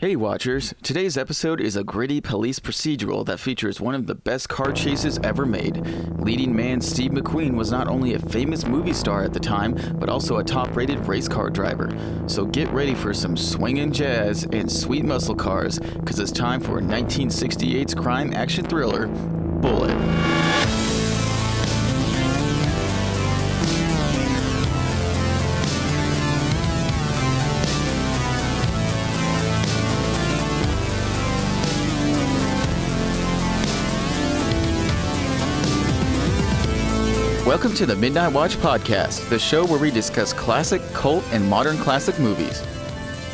Hey, Watchers. Today's episode is a gritty police procedural that features one of the best car chases ever made. Leading man Steve McQueen was not only a famous movie star at the time, but also a top rated race car driver. So get ready for some swinging jazz and sweet muscle cars, because it's time for 1968's crime action thriller, Bullitt. Welcome to the Midnight Watch Podcast, the show where we discuss classic, cult, and modern classic movies.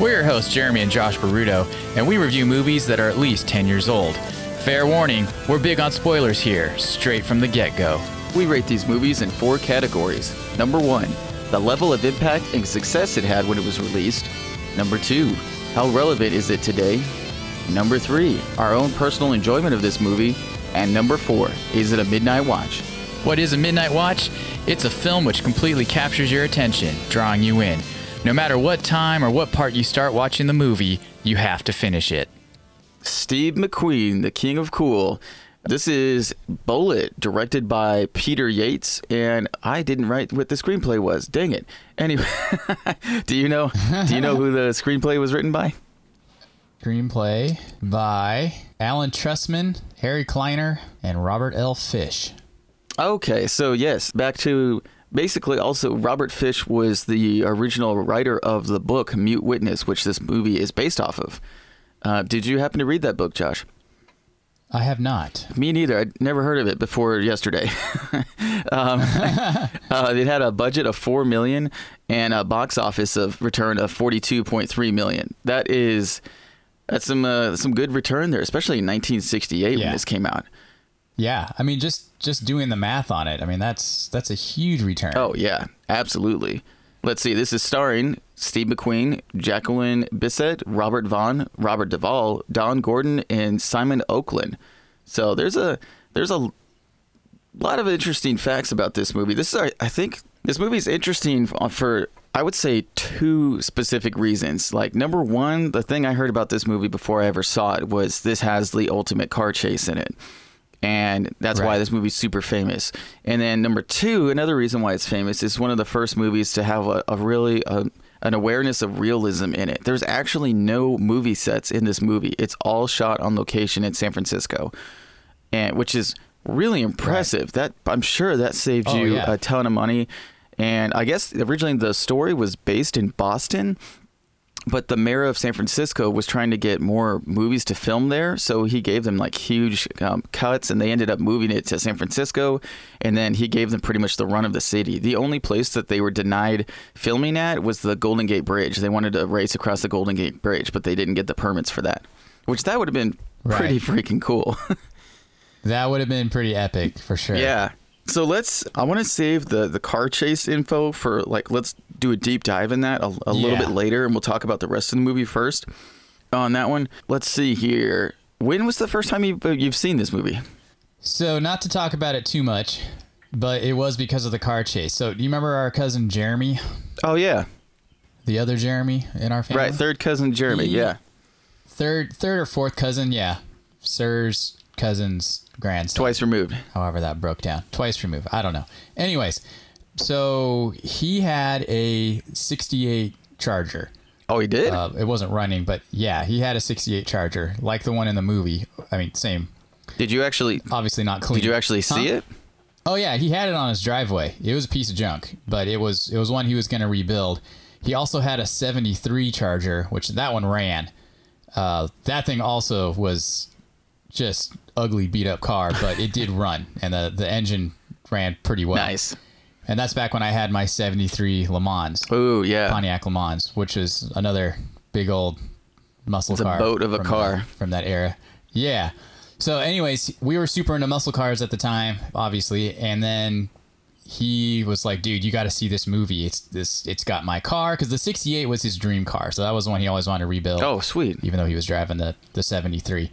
We're your hosts, Jeremy and Josh Baruto, and we review movies that are at least 10 years old. Fair warning, we're big on spoilers here, straight from the get go. We rate these movies in four categories. Number one, the level of impact and success it had when it was released. Number two, how relevant is it today? Number three, our own personal enjoyment of this movie. And number four, is it a midnight watch? What is a Midnight Watch? It's a film which completely captures your attention, drawing you in. No matter what time or what part you start watching the movie, you have to finish it. Steve McQueen, the king of cool. This is Bullitt, directed by Peter Yates, and I didn't write what the screenplay was. Dang it. Anyway, do you know do you know who the screenplay was written by? Screenplay by Alan Trustman, Harry Kleiner, and Robert L. Fish. Okay, so yes, back to basically also Robert Fish was the original writer of the book Mute Witness, which this movie is based off of. Uh, did you happen to read that book, Josh? I have not. Me neither. I'd never heard of it before yesterday. um, uh, it had a budget of four million and a box office of return of forty-two point three million. That is that's some uh, some good return there, especially in 1968 Yeah. when this came out. Yeah, I mean just just doing the math on it. I mean that's that's a huge return. Oh yeah, absolutely. Let's see. This is starring Steve McQueen, Jacqueline Bisset, Robert Vaughn, Robert Duvall, Don Gordon, and Simon Oakland. So there's a there's a lot of interesting facts about this movie. This is, I- think, this movie is interesting for, uh, for I would say two specific reasons. Like number one, the thing I heard about this movie before I ever saw it was this has the ultimate car chase in it and that's why Right. this movie's super famous. And then number two, another reason why it's famous is one of the first movies to have a, a really a, an awareness of realism in it. There's actually no movie sets in this movie. It's all shot on location in San Francisco, and which is really impressive. That I'm sure that saved Oh, you yeah. a ton of money. And I guess originally the story was based in Boston, but the mayor of San Francisco was trying to get more movies to film there, so he gave them like huge um, cuts, and they ended up moving it to San Francisco, and then he gave them pretty much the run of the city. The only place that they were denied filming at was the Golden Gate Bridge. They wanted to race across the Golden Gate Bridge, but they didn't get the permits for that, which that would have been pretty freaking cool. That would have been pretty epic for sure. Yeah. So let's. I want to save the the car chase info for like let's do a deep dive in that a, a little bit later, and we'll talk about the rest of the movie first. On that one, let's see here. When was the first time you uh, you've seen this movie? So not to talk about it too much, but it was because of the car chase. So do you remember our cousin Jeremy, Oh yeah, the other Jeremy in our family? right. Third cousin Jeremy. He- Yeah, Third third or fourth cousin, yeah. Sir's cousin's grandson. twice removed. however that broke down twice removed i don't know anyways so he had a 68 charger Oh, he did. uh, it wasn't running but yeah he had a 68 charger like the one in the movie i mean same did you actually? obviously not clean Did you actually see Huh? it? oh yeah he had it on his driveway it was a piece of junk but it was it was one he was going to rebuild he also had a 73 charger which that one ran uh, that thing also was just ugly beat up car but it did run and the, the engine ran pretty well Nice. and that's back when i had my 73 le mans Oh yeah. pontiac le mans which is another big old muscle It's a car boat of a from car. from that era yeah so anyways we were super into muscle cars at the time obviously and then he was like dude you got to see this movie it's this it's got my car because the 68 was his dream car so that was the one he always wanted to rebuild Oh sweet. even though he was driving the the 73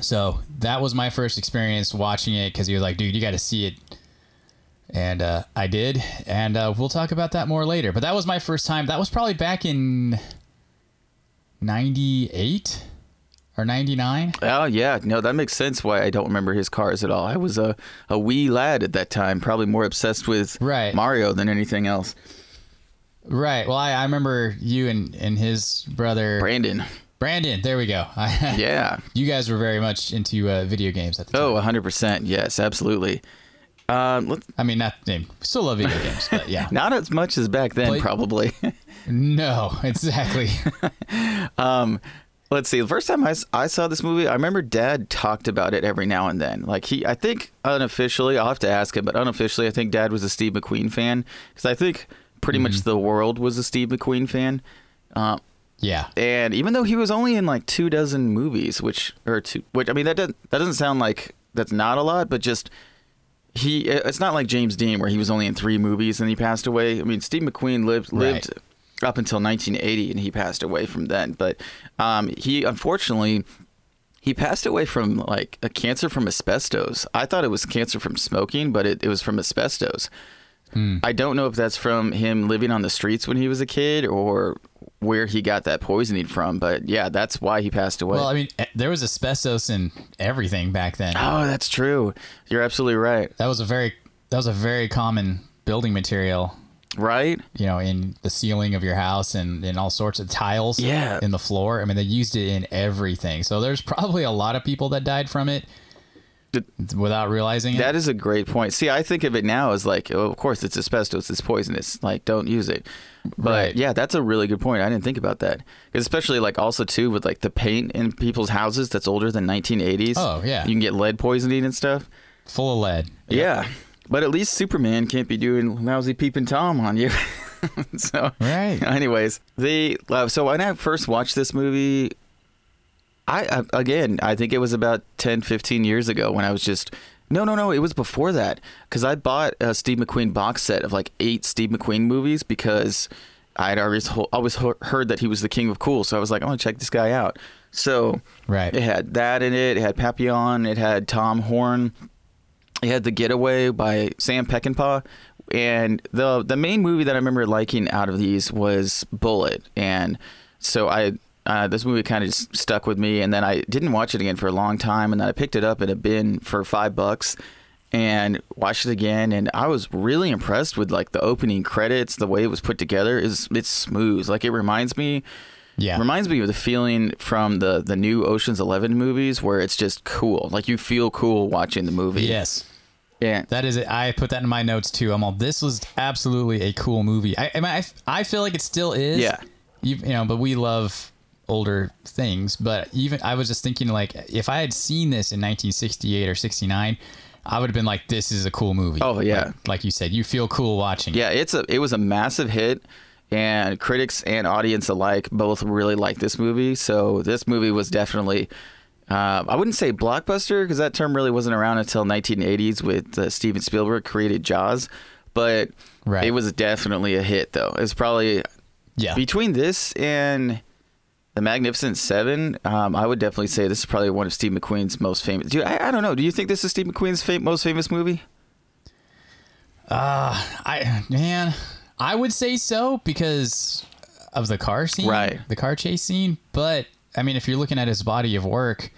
so that was my first experience watching it because he was like dude you got to see it and uh, i did and uh, we'll talk about that more later but that was my first time that was probably back in 98 or 99. Oh yeah, no, that makes sense. Why I don't remember his cars at all. I was a a wee lad at that time, probably more obsessed with Right. Mario than anything else. Right. Well, I, I remember you and, and his brother Brandon, Brandon. There we go. yeah. you guys were very much into uh, video games at the time. Oh, 100 percent. Yes, absolutely. Um, let's, I mean, not we still love video games, but yeah. not as much as back then, Play- probably. No, exactly. Um, let's see. The first time I saw this movie, I remember Dad talked about it every now and then. Like he, I think unofficially, I'll have to ask him, but unofficially, I think Dad was a Steve McQueen fan because I think pretty much the world was a Steve McQueen fan. Uh, yeah. and even though he was only in like two dozen movies, which or two, which I mean that doesn't that doesn't sound like that's not a lot, but just he, it's not like James Dean where he was only in three movies and he passed away. I mean, Steve McQueen lived lived up until 1980 and he passed away from then. But um, he unfortunately he passed away from like a cancer from asbestos. I thought it was cancer from smoking, but it, it was from asbestos. I don't know if that's from him living on the streets when he was a kid or where he got that poisoning from, but yeah, that's why he passed away. Well, I mean, eh, there was asbestos in everything back then. oh, that's true. You're absolutely right. That was a very that was a very common building material. Right? You know, in the ceiling of your house and in all sorts of tiles. Yeah. In the floor. I mean, they used it in everything. So there's probably a lot of people that died from it without realizing it. That is a great point. See, I think of it now as like, oh, of course, it's asbestos, it's poisonous. Like, don't use it. But Right. yeah, that's a really good point. I didn't think about that, especially like also too with like the paint in people's houses that's older than 1980s. Oh, yeah. you can get lead poisoning and stuff. Full of lead. Yeah, but at least Superman can't be doing lousy peeping tom on you. so Right. Anyways, the uh, so when I first watched this movie, I, I again I think it was about 10, 15 years ago when I was just no no no it was before that because I bought a Steve McQueen box set of like eight Steve McQueen movies because I'd always always heard that he was the king of cool so I was like I want to check this guy out so Right. it had that in it it had Papillon it had Tom Horn it had The Getaway by Sam Peckinpah. And the the main movie that I remember liking out of these was Bullitt. And so I uh, this movie kind of just stuck with me. And then I didn't watch it again for a long time. And then I picked it up in a bin for five bucks and watched it again. And I was really impressed with like the opening credits, the way it was put together. is It's smooth. Like it reminds me Yeah. Reminds me of the feeling from the the new Ocean's Eleven movies, where it's just cool. Like you feel cool watching the movie. yes. Yeah. That is it. I put that in my notes too. I'm all. This was absolutely a cool movie. I, I, mean, I, I feel like it still is. Yeah. You, you know, but we love older things. But even I was just thinking, like, if I had seen this in 1968 or 69, I would have been like, "This is a cool movie." Oh, yeah. Like, like you said, you feel cool watching. it. Yeah, it's a it was a massive hit, and critics and audience alike both really liked this movie. So this movie was definitely. Uh, I wouldn't say blockbuster because that term really wasn't around until 1980s with uh, Steven Spielberg created Jaws, but Right. it was definitely a hit though. It's probably Yeah. between this and the Magnificent Seven. Um, I would definitely say this is probably one of Steve McQueen's most famous. Do you, I, I don't know. Do you think this is Steve McQueen's fa- most famous movie? I man, I would say so because of the car scene, Right. The car chase scene. But I mean, if you're looking at his body of work,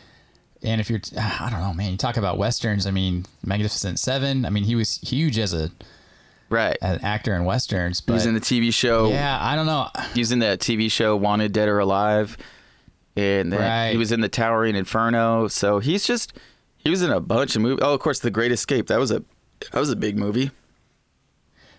and if you're, I don't know, man, you talk about westerns. I mean, Magnificent Seven. I mean, he was huge as a Right. an actor in westerns. He But was in the TV show. yeah, I don't know. He was in that TV show Wanted Dead or Alive, and then Right. he was in the Towering Inferno. So he's just he was in a bunch of movies. Oh, of course, The Great Escape. That was a that was a big movie.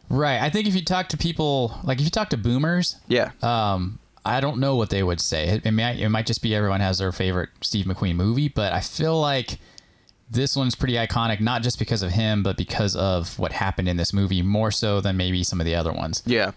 Right. I think if you talk to people, like if you talk to boomers, Yeah, um, I don't know what they would say. It, it might it might just be everyone has their favorite Steve McQueen movie, but I feel like this one's pretty iconic, not just because of him, but because of what happened in this movie, more so than maybe some of the other ones. yeah,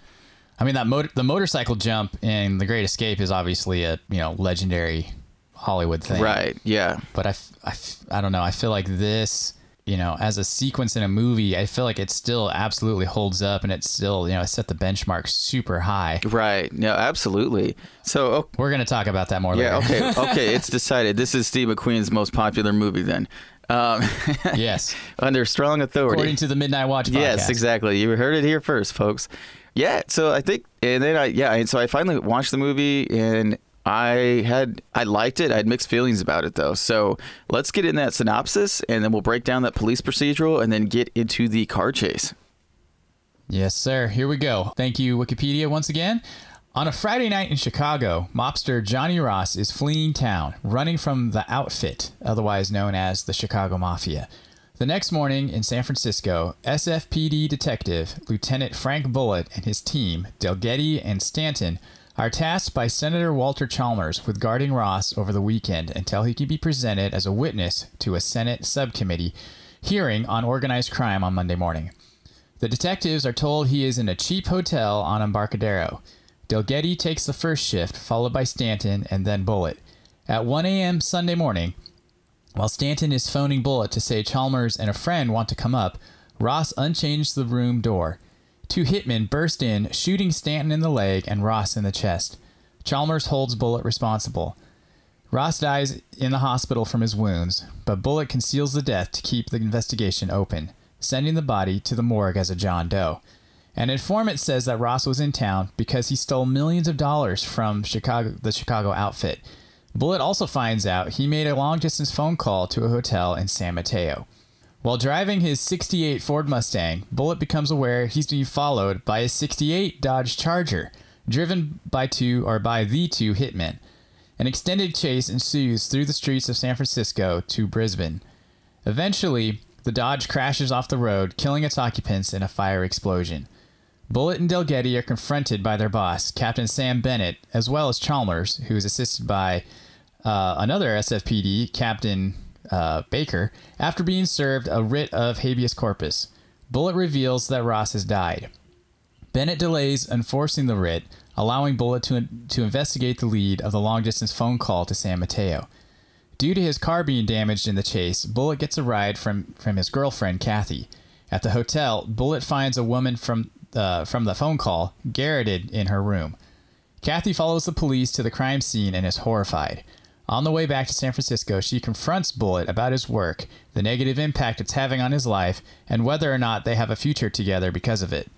I mean, that motor, the motorcycle jump in The Great Escape is obviously a you know legendary Hollywood thing, right. Yeah, But I, f- I, f- I don't know. I feel like this, you know, as a sequence in a movie, I feel like it still absolutely holds up, and it still you know set the benchmark super high. right. No, absolutely. So oh, We're gonna talk about that more yeah, later. okay, okay. It's decided. This is Steve McQueen's most popular movie. Then, um, yes. under strong authority. According to the Midnight Watch podcast. Yes, exactly. You heard it here first, folks. Yeah. So I think, and then I, yeah, and so I finally watched the movie, and I had I liked it. I had mixed feelings about it though. So let's get in that synopsis, and then we'll break down that police procedural, and then get into the car chase. Yes, sir. Here we go. Thank you, Wikipedia, once again. On a Friday night in Chicago, mobster Johnny Ross is fleeing town, running from the outfit, otherwise known as the Chicago Mafia. The next morning in San Francisco, SFPD detective Lieutenant Frank Bullitt and his team, Delgetti and Stanton, are tasked by Senator Walter Chalmers with guarding Ross over the weekend until he can be presented as a witness to a Senate subcommittee hearing on organized crime on Monday morning. The detectives are told he is in a cheap hotel on Embarcadero. Delgetti takes the first shift, followed by Stanton and then Bullitt. At 1 a.m. Sunday morning, while Stanton is phoning Bullitt to say Chalmers and a friend want to come up, Ross unchains the room door. Two hitmen burst in, shooting Stanton in the leg and Ross in the chest. Chalmers holds Bullitt responsible. Ross dies in the hospital from his wounds, but Bullitt conceals the death to keep the investigation open, sending the body to the morgue as a John Doe. An informant says that Ross was in town because he stole millions of dollars from Chicago, the Chicago outfit. Bullitt also finds out he made a long distance phone call to a hotel in San Mateo. While driving his 68 Ford Mustang, Bullitt becomes aware he's being followed by a 68 Dodge Charger, driven by two or by the two hitmen. An extended chase ensues through the streets of San Francisco to Brisbane. Eventually, the Dodge crashes off the road, killing its occupants in a fire explosion. Bullitt and Delgetti are confronted by their boss, Captain Sam Bennett, as well as Chalmers, who is assisted by uh, another SFPD, Captain uh, Baker, after being served a writ of habeas corpus. Bullitt reveals that Ross has died. Bennett delays enforcing the writ, allowing Bullitt to, to investigate the lead of the long distance phone call to San Mateo. Due to his car being damaged in the chase, Bullitt gets a ride from, from his girlfriend, Kathy. At the hotel, Bullitt finds a woman from, uh, from the phone call garroted in her room. Kathy follows the police to the crime scene and is horrified. On the way back to San Francisco, she confronts Bullitt about his work, the negative impact it's having on his life, and whether or not they have a future together because of it.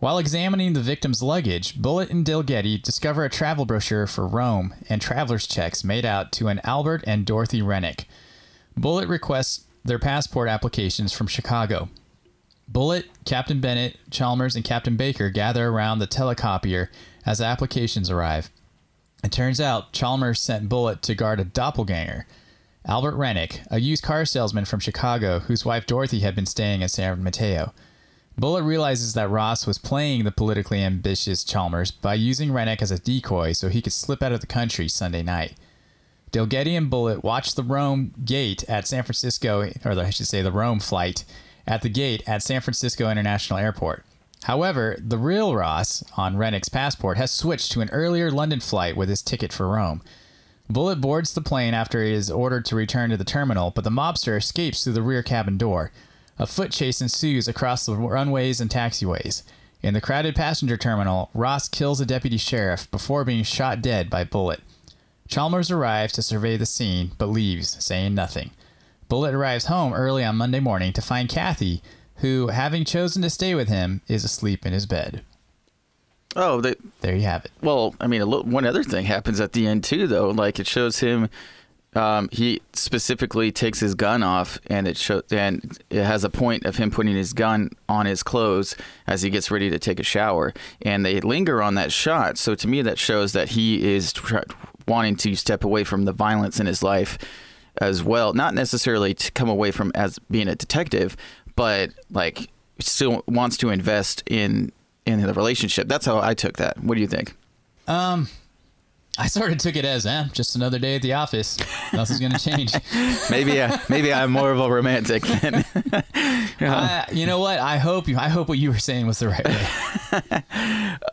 While examining the victim's luggage, Bullitt and Delgetti discover a travel brochure for Rome and traveler's checks made out to an Albert and Dorothy Rennick. Bullitt requests their passport applications from Chicago. Bullitt, Captain Bennett, Chalmers, and Captain Baker gather around the telecopier as applications arrive. It turns out Chalmers sent Bullitt to guard a doppelganger, Albert Rennick, a used car salesman from Chicago whose wife Dorothy had been staying in San Mateo. Bullitt realizes that Ross was playing the politically ambitious Chalmers by using Rennick as a decoy so he could slip out of the country Sunday night. Delgetti and Bullitt watch the Rome gate at San Francisco, or I should say the Rome flight, at the gate at San Francisco International Airport. However, the real Ross on Rennick's passport has switched to an earlier London flight with his ticket for Rome. Bullitt boards the plane after he is ordered to return to the terminal, but the mobster escapes through the rear cabin door. A foot chase ensues across the runways and taxiways. In the crowded passenger terminal, Ross kills a deputy sheriff before being shot dead by Bullitt. Chalmers arrives to survey the scene, but leaves, saying nothing. Bullitt arrives home early on Monday morning to find Kathy, who, having chosen to stay with him, is asleep in his bed. Oh, they, There you have it. well, I mean, a little, one other thing happens at the end too, though. Like it shows him. Um, he specifically takes his gun off, and it show, and it has a point of him putting his gun on his clothes as he gets ready to take a shower, and they linger on that shot. So to me, that shows that he is tr- wanting to step away from the violence in his life as well. Not necessarily to come away from as being a detective, but like still wants to invest in in the relationship. That's how I took that. What do you think? Um, I sort of took it as, eh, just another day at the office. Nothing's gonna change. Maybe uh, maybe I'm more of a romantic than Uh, you know what? I hope you. I hope what you were saying was the right way.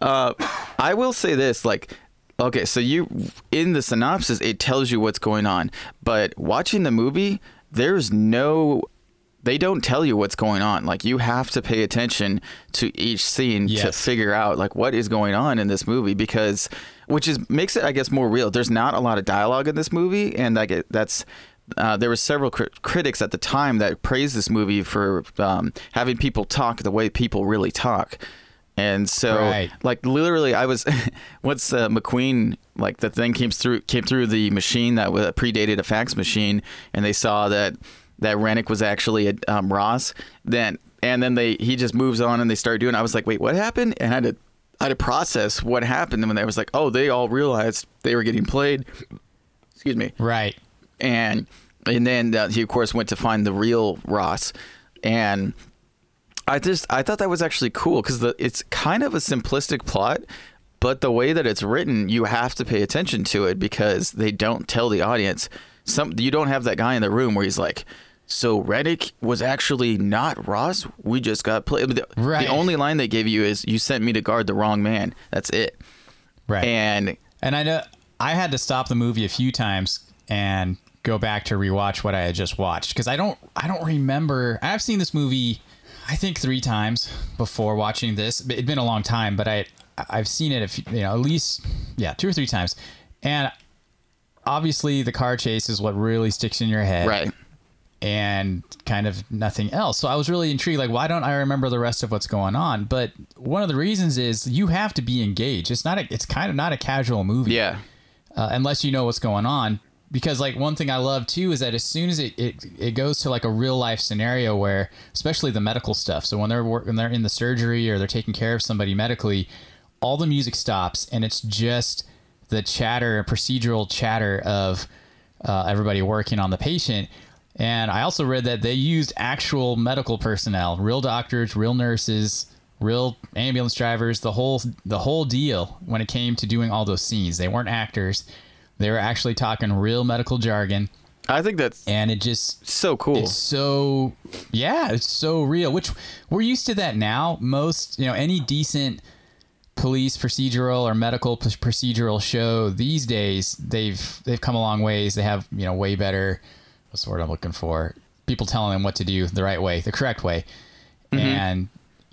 uh, I will say this like okay, so you in the synopsis it tells you what's going on, but watching the movie there's no they don't tell you what's going on. Like you have to pay attention to each scene to figure out like what is going on in this movie because which is makes it I guess more real. There's not a lot of dialogue in this movie and like that's uh, there were several cri- critics at the time that praised this movie for um, having people talk the way people really talk. And so, Right. like, literally, I was, once uh, McQueen like the thing came through came through the machine that was predated a fax machine, and they saw that that Rennick was actually a um, Ross. Then and then they he just moves on and they start doing. I was like, wait, what happened? And I had to I had to process what happened. And when they was like, oh, they all realized they were getting played. Excuse me. Right. And and then uh, he of course went to find the real Ross, and I just I thought that was actually cool because it's kind of a simplistic plot, but the way that it's written, you have to pay attention to it because they don't tell the audience. Some you don't have that guy in the room where he's like, "So Rennick was actually not Ross. We just got played." The, Right. the only line they gave you is, "You sent me to guard the wrong man." That's it. Right. And And I know I had to stop the movie a few times and go back to rewatch what I had just watched because I don't I don't remember. I've seen this movie I think three times before watching this. It'd been a long time, but I I've seen it a few, you know at least yeah two or three times, and obviously the car chase is what really sticks in your head, right. and kind of nothing else. So I was really intrigued. Like, why don't I remember the rest of what's going on? But one of the reasons is you have to be engaged. It's not. A, it's kind of not a casual movie Yeah. uh, unless you know what's going on. Because like one thing I love too is that as soon as it, it, it goes to like a real life scenario where, especially the medical stuff. So when they're wor- when they're in the surgery or they're taking care of somebody medically, all the music stops and it's just the chatter, procedural chatter of uh, everybody working on the patient. And I also read that they used actual medical personnel, real doctors, real nurses, real ambulance drivers, the whole the whole deal when it came to doing all those scenes. They weren't actors. They were actually talking real medical jargon I think that's and it just so cool. it's so yeah, it's so real. Which we're used to that now. Most you know, any decent police procedural or medical p- procedural show these days, they've they've come a long ways. They have you know way better. What's the word I'm looking for? People telling them what to do the right way, the correct way, mm-hmm. and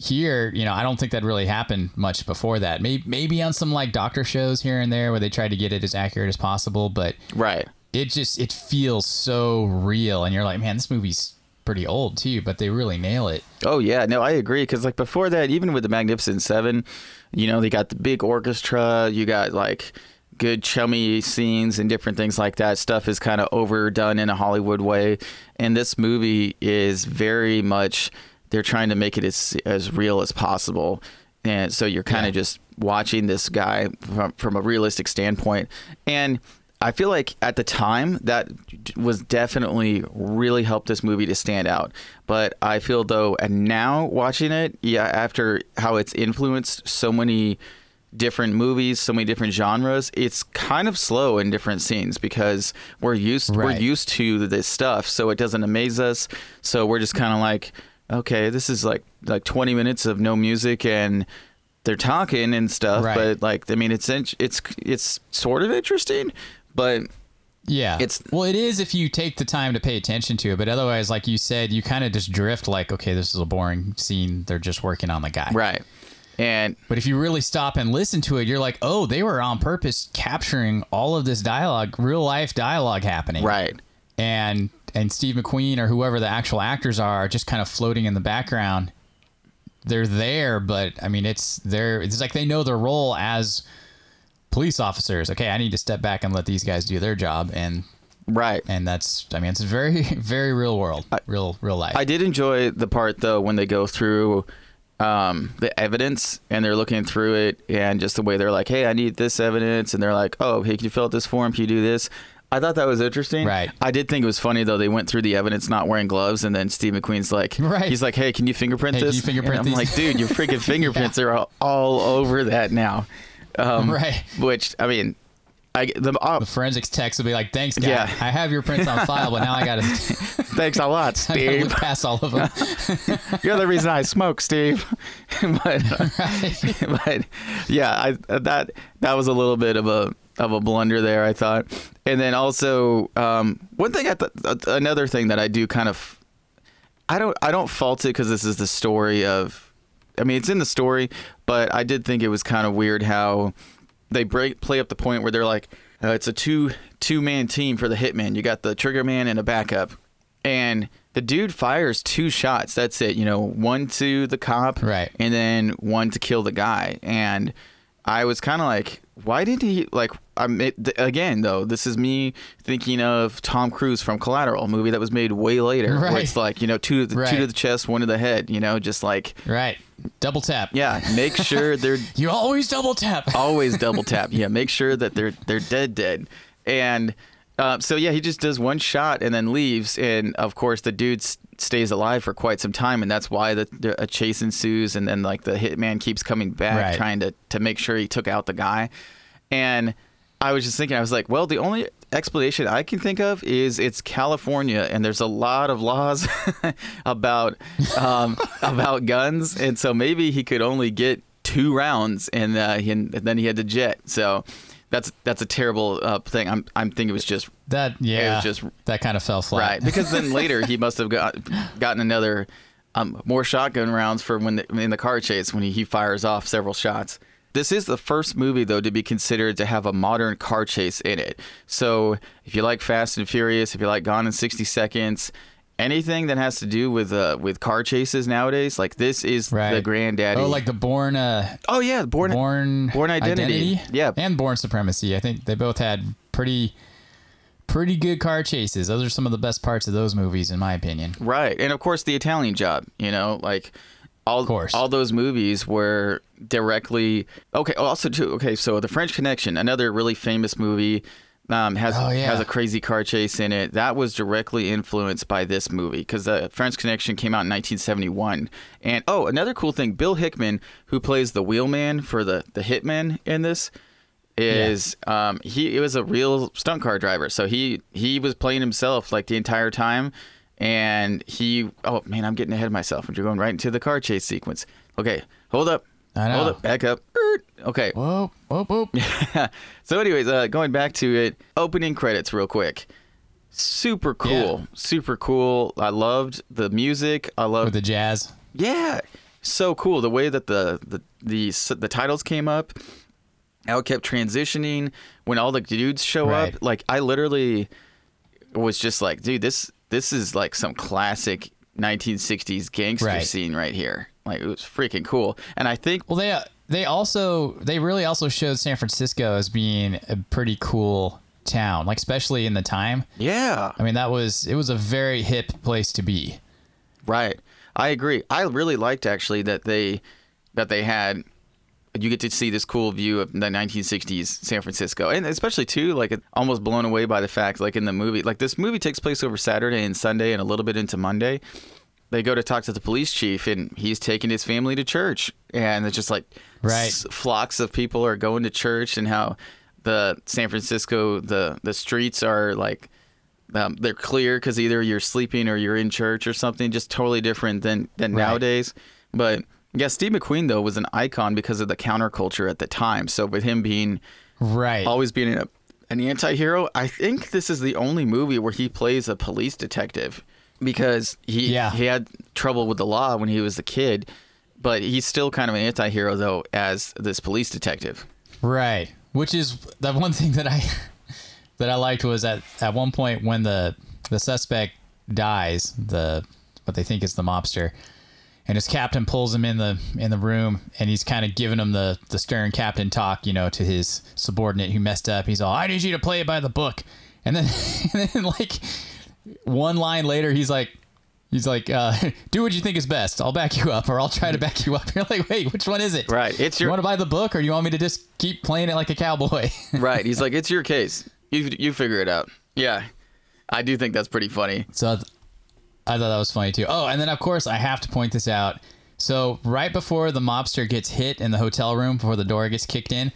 here, you know, I don't think that really happened much before that. Maybe maybe on some like doctor shows here and there where they tried to get it as accurate as possible, but right. it just it feels so real and you're like man this movie's pretty old too but they really nail it Oh yeah, no, I agree. Because like before that, even with the Magnificent Seven, you know, they got the big orchestra. You got like good chummy scenes and different things like that. Stuff is kind of overdone in a Hollywood way, and this movie is very much they're trying to make it as as real as possible. And so you're kind of Yeah. just watching this guy from, from a realistic standpoint, and I feel like at the time that was definitely really helped this movie to stand out. But I feel though, and now watching it, yeah, after how it's influenced so many different movies, so many different genres, it's kind of slow in different scenes because we're used we're used to this stuff, so it doesn't amaze us. So we're just kind of like, okay, this is like like 20 minutes of no music and they're talking and stuff, Right. but like I mean, it's it's it's sort of interesting, but yeah It's- well it is if you take the time to pay attention to it but otherwise like you said you kind of just drift like okay this is a boring scene they're just working on the guy right. And but if you really stop and listen to it you're like oh they were on purpose capturing all of this dialogue real life dialogue happening right. and and Steve McQueen or whoever the actual actors are are just kind of floating in the background. They're there, but I mean, it's they're it's like they know their role as police officers. Okay, I need to step back and let these guys do their job, and Right. and that's I mean, it's very very real world, real real life. I did enjoy the part though when they go through um, the evidence and they're looking through it and just the way they're like, "Hey, I need this evidence," and they're like, "Oh, hey, can you fill out this form? Can you do this?" I thought that was interesting. Right. I did think it was funny though. They went through the evidence not wearing gloves, and then Steve McQueen's like, Right. He's like, "Hey, can you fingerprint Hey, this?" you fingerprint and I'm these? like, "Dude, your freaking fingerprints are all, all over that now." Um, Right. Which I mean, I the uh, the forensics techs will be like, "Thanks, guy. Yeah. I have your prints on file, but now I got to thanks a lot, Steve. look past all of them." You're the reason I smoke, Steve. but, but yeah, I that that was a little bit of a of a blunder there, I thought. And then also um, one thing, I the, another thing that I do kind of, I don't I don't fault it because this is the story of. I mean, it's in the story, but I did think it was kind of weird how they break play up the point where they're like, uh, it's a two two man team for the hitman. You got the trigger man and a backup, and the dude fires two shots. That's it. You know, one to the cop, Right. and then one to kill the guy. And I was kind of like, why didn't he like? I'm it, th- again though. This is me thinking of Tom Cruise from Collateral, a movie that was made way later. Where Right. it's like you know two to the two to the chest, one to the head. You know, just like Right. Double tap. yeah, make sure they're You always double tap. always double tap. Yeah, make sure that they're they're dead dead. And uh, so yeah, he just does one shot and then leaves. And of course, the dude s- stays alive for quite some time, and that's why the, the a chase ensues. And then like the hitman keeps coming back, Right. trying to to make sure he took out the guy. And I was just thinking, I was like, well, the only explanation I can think of is it's California, and there's a lot of laws about um, about guns, and so maybe he could only get two rounds, and, uh, he, and then he had to jet. So that's that's a terrible uh, thing. I'm I'm thinking it was just That yeah. just- that kind of fell flat. right because then later he must have got gotten another um, more shotgun rounds for when the, in the car chase when he, he fires off several shots. This is the first movie though to be considered to have a modern car chase in it. So if you like Fast and Furious, if you like Gone in 60 Seconds, anything that has to do with uh, with car chases nowadays, like this is Right. the granddaddy. Oh, like the Bourne uh oh yeah, Bourne Bourne Bourne Identity. Yeah. And Bourne Supremacy. I think they both had pretty pretty good car chases. Those are some of the best parts of those movies in my opinion. Right, and of course the Italian Job. You know, like all course. all those movies were directly okay. Also, too. Okay, so the French Connection, another really famous movie, um, has Oh, yeah. has a crazy car chase in it. That was directly influenced by this movie because the French Connection came out in 1971. And oh, another cool thing, Bill Hickman, who plays the wheelman for the the hitman in this. Is um he it was a real stunt car driver so he he was playing himself like the entire time and he oh man i'm getting ahead of myself you're going right into the car chase sequence okay hold up I know. hold up back up okay Whoa, whoa, whoa. so anyways uh, going back to it opening credits real quick super cool Yeah. super cool i loved the music i loved With the jazz. yeah, so cool the way that the the the, the titles came up, how it kept transitioning when all the dudes show Right. up. Like I literally was just like, dude, this this is like some classic 1960s gangster Right. scene right here. Like it was freaking cool. And I think Well, they they also they really also showed San Francisco as being a pretty cool town, like especially in the time. yeah, I mean, that was it was a very hip place to be. Right. I agree. I really liked actually that they that they had you get to see this cool view of the 1960s San Francisco, and especially too like almost blown away by the fact like in the movie like this movie takes place over Saturday and Sunday and a little bit into Monday. They go to talk to the police chief and he's taking his family to church, and it's just like Right. s- flocks of people are going to church, and how the San Francisco the the streets are like um, they're clear because either you're sleeping or you're in church or something, just totally different than than Right. nowadays. But yeah, Steve McQueen though was an icon because of the counterculture at the time. So with him being Right. always being a, an anti-hero, I think this is the only movie where he plays a police detective because he Yeah. he had trouble with the law when he was a kid, but he's still kind of an anti-hero though as this police detective. Right. Which is the one thing that I that I liked was at at one point when the the suspect dies, the what they think is the mobster, and his captain pulls him in the in the room and he's kind of giving him the the stern captain talk, you know, to his subordinate who messed up. He's all, "I need you to play it by the book," and then and then like one line later, he's like. He's like, uh, do what you think is best. I'll back you up, or I'll try to back you up. You're like, wait, which one is it? Right. It's your. You want to buy the book, or do you want me to just keep playing it like a cowboy? right. He's like, it's your case. You you figure it out. Yeah, I do think that's pretty funny. so I, th- I thought that was funny too. Oh, and then of course I have to point this out. So right before the mobster gets hit in the hotel room, before the door gets kicked in,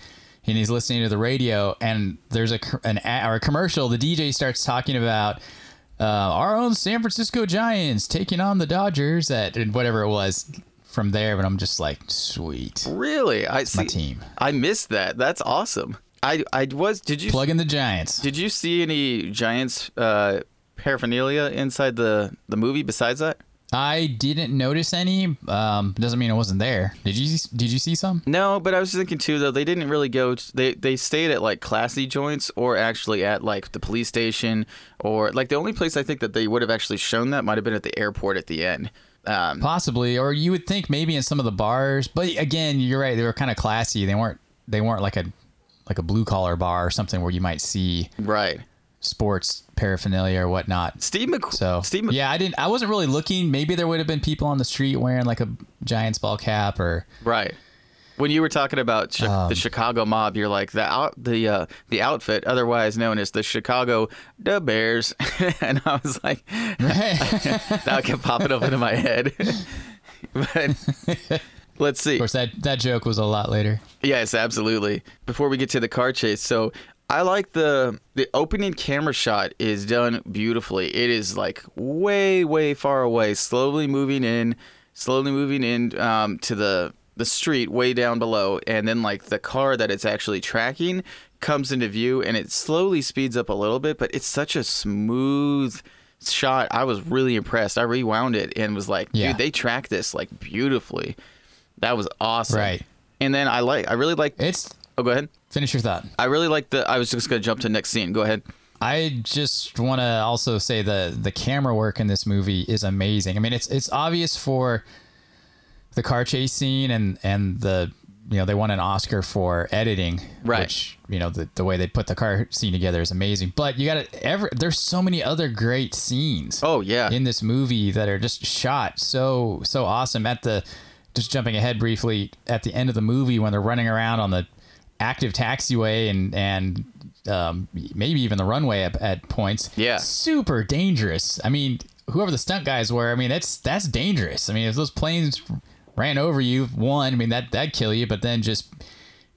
and he's listening to the radio, and there's a an a, or a commercial. The DJ starts talking about. Uh, our own San Francisco Giants taking on the Dodgers at whatever it was from there, but I'm just like, sweet. Really, I see. My team. I missed that. That's awesome. I I was. Did you Plug in the Giants. did you see any Giants uh, paraphernalia inside the the movie besides that? I didn't notice any. Um, doesn't mean it wasn't there. Did you? Did you see some? No, but I was thinking too though they didn't really go. They they stayed at like classy joints or actually at like the police station or like the only place I think that they would have actually shown that might have been at the airport at the end. Um, Possibly, or you would think maybe in some of the bars. But again, you're right. They were kind of classy. They weren't. They weren't like a like a blue collar bar or something where you might see Right. Sports paraphernalia or whatnot. Steve McQueen. So Steve Mc- yeah, I didn't. I wasn't really looking. Maybe there would have been people on the street wearing like a Giants ball cap or Right. When you were talking about chi- Um, the Chicago mob, you're like the out the uh, the outfit, otherwise known as the Chicago the Bears, and I was like, that kept popping up into my head. but let's see. Of course, that that joke was a lot later. Yes, absolutely. Before we get to the car chase, so I like the the opening camera shot is done beautifully. It is like way way far away, slowly moving in, slowly moving in um, to the the street way down below, and then like the car that it's actually tracking comes into view, and it slowly speeds up a little bit, but it's such a smooth shot. I was really impressed. I rewound it and was like, Yeah. dude, they track this like beautifully. That was awesome. Right. And then I like I really like It's Oh go ahead. Finish your thought. I really like the I was just gonna jump to the next scene. Go ahead. I just want to also say the the camera work in this movie is amazing. I mean, it's it's obvious for the car chase scene and and the you know they won an Oscar for editing, Right. Which you know the the way they put the car scene together is amazing. But you got to ever there's so many other great scenes. Oh yeah. in this movie that are just shot so so awesome at the just jumping ahead briefly at the end of the movie when they're running around on the active taxiway and and um, maybe even the runway at, at points Yeah. super dangerous i mean whoever the stunt guys were i mean that's that's dangerous i mean if those planes ran over you one i mean that that'd kill you but then just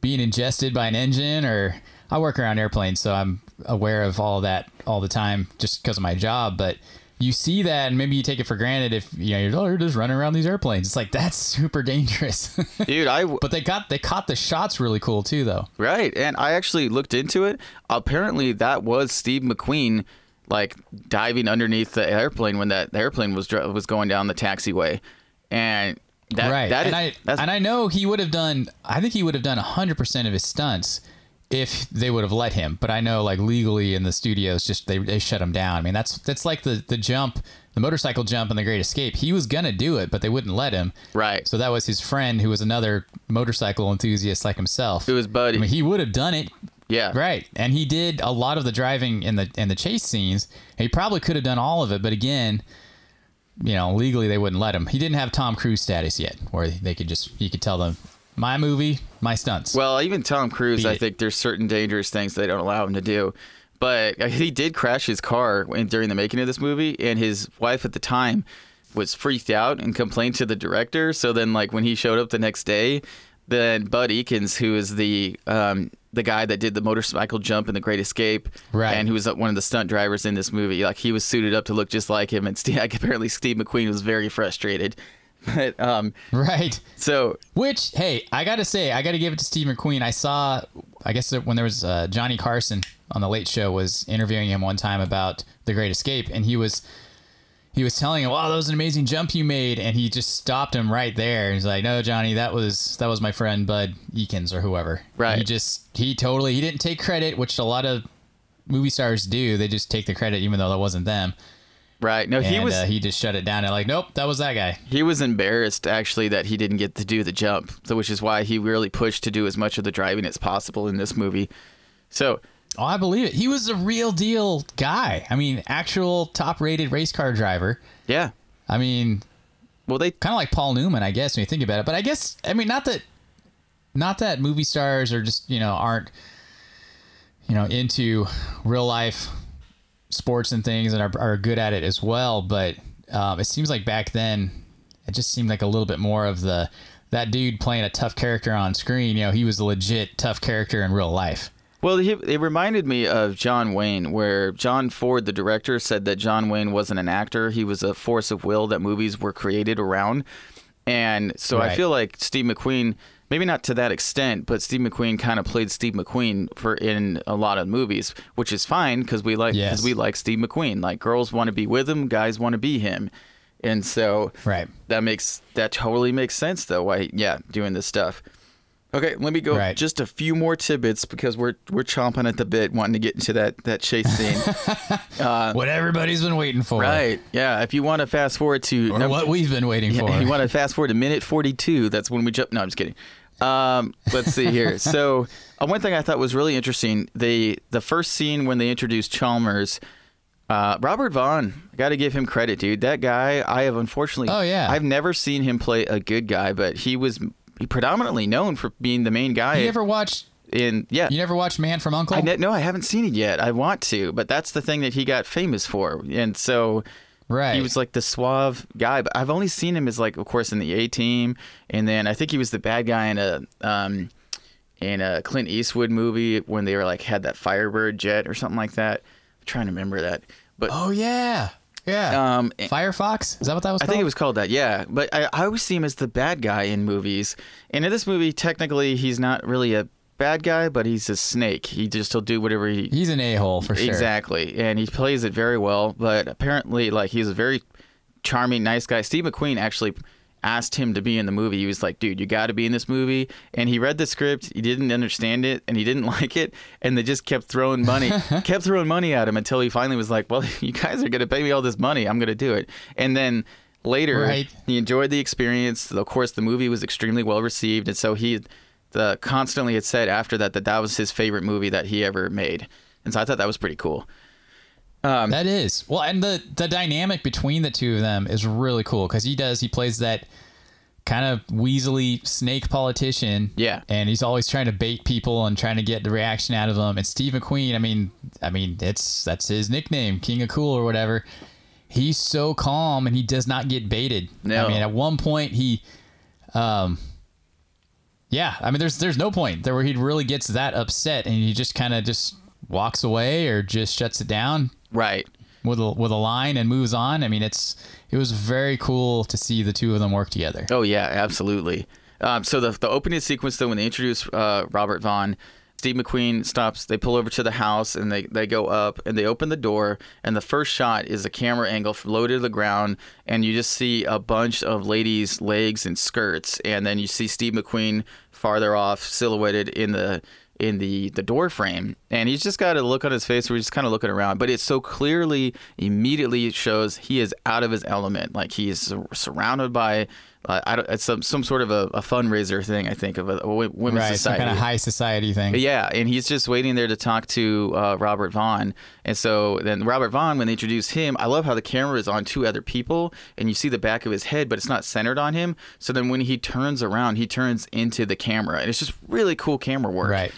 being ingested by an engine or I work around airplanes, so I'm aware of all that all the time just because of my job. But you see that, and maybe you take it for granted if you know you're, oh, you're just running around these airplanes. It's like that's super dangerous. Dude, I w- but they got they caught the shots really cool too, though. right, and I actually looked into it. Apparently, that was Steve McQueen, like diving underneath the airplane when that airplane was was going down the taxiway, and that right, that and is- I and I know he would have done. I think he would have done hundred percent of his stunts if they would have let him. But I know, like legally in the studios, just they, they shut him down. I mean, that's that's like the the jump, the motorcycle jump in The Great Escape. He was gonna do it, but they wouldn't let him. right. So that was his friend, who was another motorcycle enthusiast like himself. it was Buddy. I mean, he would have done it, yeah, right? And he did a lot of the driving in the in the chase scenes. He probably could have done all of it, but again, you know, legally they wouldn't let him. He didn't have Tom Cruise status yet, where they could just you could tell them, "My movie, my stunts." Well, even Tom Cruise, Beat I it. think there's certain dangerous things they don't allow him to do. But uh, he did crash his car during the making of this movie, and his wife at the time was freaked out and complained to the director. So then, like when he showed up the next day, then Bud Ekins, who is the um, the guy that did the motorcycle jump in The Great Escape, Right. and who was uh, one of the stunt drivers in this movie, like he was suited up to look just like him. And Steve, apparently, Steve McQueen was very frustrated. But um, right. so Which, hey, I gotta say, I gotta give it to Steve McQueen. I saw, I guess when there was uh, Johnny Carson on the Late Show was interviewing him one time about The Great Escape, and he was he was telling him, "Wow, that was an amazing jump you made," and he just stopped him right there. He's like, "No, Johnny, that was that was my friend Bud Ekins or whoever." Right. He just he totally he didn't take credit, which a lot of movie stars do. They just take the credit even though that wasn't them. Right, no, And he was uh, he just shut it down and like, nope, that was that guy. He was embarrassed actually that he didn't get to do the jump, so which is why he really pushed to do as much of the driving as possible in this movie. So Oh, I believe it. He was a real deal guy. I mean, actual top rated race car driver. yeah, I mean, well they kind of like Paul Newman, I guess, when you think about it. But I guess, I mean, not that, not that movie stars are just, you know, aren't, you know, into real life sports and things and are, are good at it as well. But um, it seems like back then, it just seemed like a little bit more of the, that dude playing a tough character on screen, you know, he was a legit tough character in real life. well he, it reminded me of John Wayne, where John Ford, the director, said that John Wayne wasn't an actor; he was a force of will that movies were created around. And so I feel like Steve McQueen, maybe not to that extent, but Steve McQueen kind of played Steve McQueen for in a lot of movies, which is fine because we like because Yes. we like Steve McQueen. Like girls want to be with him, guys want to be him, and so Right. that makes that totally makes sense though. Why yeah, doing this stuff. Okay, let me go Right. just a few more tidbits because we're we're chomping at the bit wanting to get into that that chase scene. Uh, what everybody's been waiting for. right. Yeah, if you want to fast forward to Or what we've been waiting for. yeah, you want to fast forward to minute 42, that's when we jump No, I'm just kidding. Um, let's see here. So, uh, one thing I thought was really interesting the the first scene when they introduced Chalmers. Uh, Robert Vaughn, I got to give him credit, dude. That guy, I have unfortunately, Oh, yeah. I've never seen him play a good guy, but he was predominantly known for being the main guy. You ever watched? in yeah, You never watched Man from Uncle? I ne- no, I haven't seen it yet. I want to, but that's the thing that he got famous for, and so right. he was like the suave guy. But I've only seen him as like, of course, in the A Team, and then I think he was the bad guy in a um, in a Clint Eastwood movie when they were like had that Firebird jet or something like that. I'm trying to remember that, but oh yeah, yeah. um, Firefox. Is that what that was? I called? think it was called that, yeah. But I, I always see him as the bad guy in movies. And in this movie, technically, he's not really a bad guy, but he's a snake. He just he'll do whatever he He's an a hole for sure. exactly, and he plays it very well. But apparently, like he's a very charming, nice guy. Steve McQueen actually asked him to be in the movie. He was like, "Dude, you got to be in this movie." And he read the script, he didn't understand it, and he didn't like it, and they just kept throwing money, kept throwing money at him until he finally was like, "Well, you guys are gonna pay me all this money. I'm gonna do it." And then later, Right. he enjoyed the experience. Of course, the movie was extremely well received, and so he. The constantly had said after that that that was his favorite movie that he ever made, and so I thought that was pretty cool. Um, That is well, and the the dynamic between the two of them is really cool because he does he plays that kind of weaselly snake politician. Yeah. and he's always trying to bait people and trying to get the reaction out of them. And Steve McQueen, I mean, I mean, it's that's his nickname, King of Cool or whatever. He's so calm and he does not get baited. No. I mean, at one point he, um, yeah, I mean, there's there's no point there where he really gets that upset and he just kind of just walks away or just shuts it down right. with a with a line and moves on. I mean, it's it was very cool to see the two of them work together. Oh yeah, absolutely. Um, so the the opening sequence though, when they introduce uh, Robert Vaughn, Steve McQueen stops. They pull over to the house and they they go up and they open the door and the first shot is a camera angle low to the ground and you just see a bunch of ladies' legs and skirts and then you see Steve McQueen farther off silhouetted in the in the the door frame and he's just got a look on his face where he's just kind of looking around but it so clearly immediately shows he is out of his element like he's surrounded by uh, I don't, it's some, some sort of a, a fundraiser thing I think of a, a women's right, some society kind of high society thing. yeah, and he's just waiting there to talk to uh, Robert Vaughn. And so then Robert Vaughn, when they introduce him, I love how the camera is on two other people, and you see the back of his head, but it's not centered on him. So then when he turns around, he turns into the camera, and it's just really cool camera work. Right.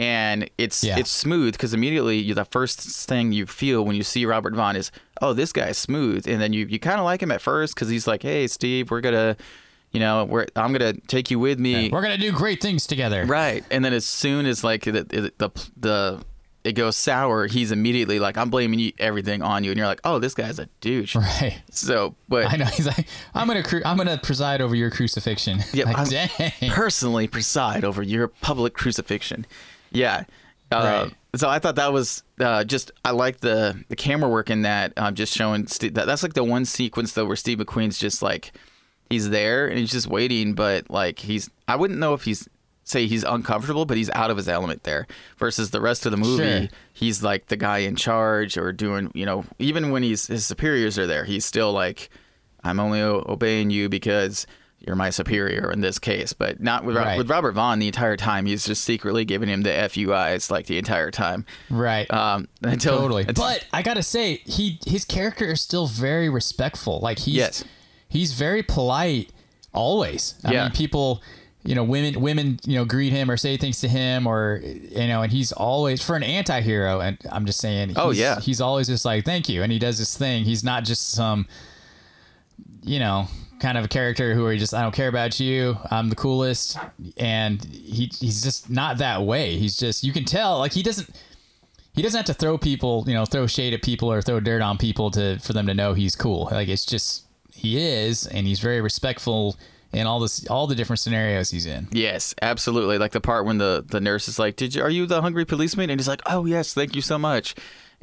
And it's Yeah. it's smooth because immediately you, the first thing you feel when you see Robert Vaughn is, oh, this guy's smooth, and then you you kind of like him at first because he's like, hey, Steve, we're gonna, you know, we're I'm gonna take you with me. We're gonna do great things together. Right, and then as soon as like the the the, the it goes sour, he's immediately like, "I'm blaming you, everything on you," and you're like, "Oh, this guy's a douche." Right. So, but I know. He's like, I'm gonna cru- I'm gonna preside over your crucifixion. Yeah, like, personally preside over your public crucifixion. Yeah. Uh, Right. So I thought that was uh, just I like the the camera work in that. Um, just showing Steve, that that's like the one sequence though where Steve McQueen's just like he's there and he's just waiting, but like he's I wouldn't know if he's say he's uncomfortable, but he's out of his element there. Versus the rest of the movie, Sure. he's like the guy in charge or doing you know even when he's his superiors are there, he's still like I'm only o- obeying you because you're my superior in this case, but not with Right. with Robert Vaughn the entire time. He's just secretly giving him the FUIs like the entire time. right. Um, until totally. until- But I gotta say, he his character is still very respectful. Like he's Yes. he's very polite always. I Yeah. mean, people, you know, women women, you know, greet him or say things to him or you know, and he's always for an anti-hero. And I'm just saying, Oh, yeah. he's always just like thank you, and he does this thing. He's not just some, you know. Kind of a character who are just I don't care about you. I'm the coolest, and he he's just not that way. He's just you can tell like he doesn't he doesn't have to throw people, you know, throw shade at people or throw dirt on people to for them to know he's cool. Like it's just he is, and he's very respectful in all this all the different scenarios he's in. Yes, absolutely. Like the part when the the nurse is like, "Did you are you the hungry policeman?" And he's like, "Oh yes, thank you so much."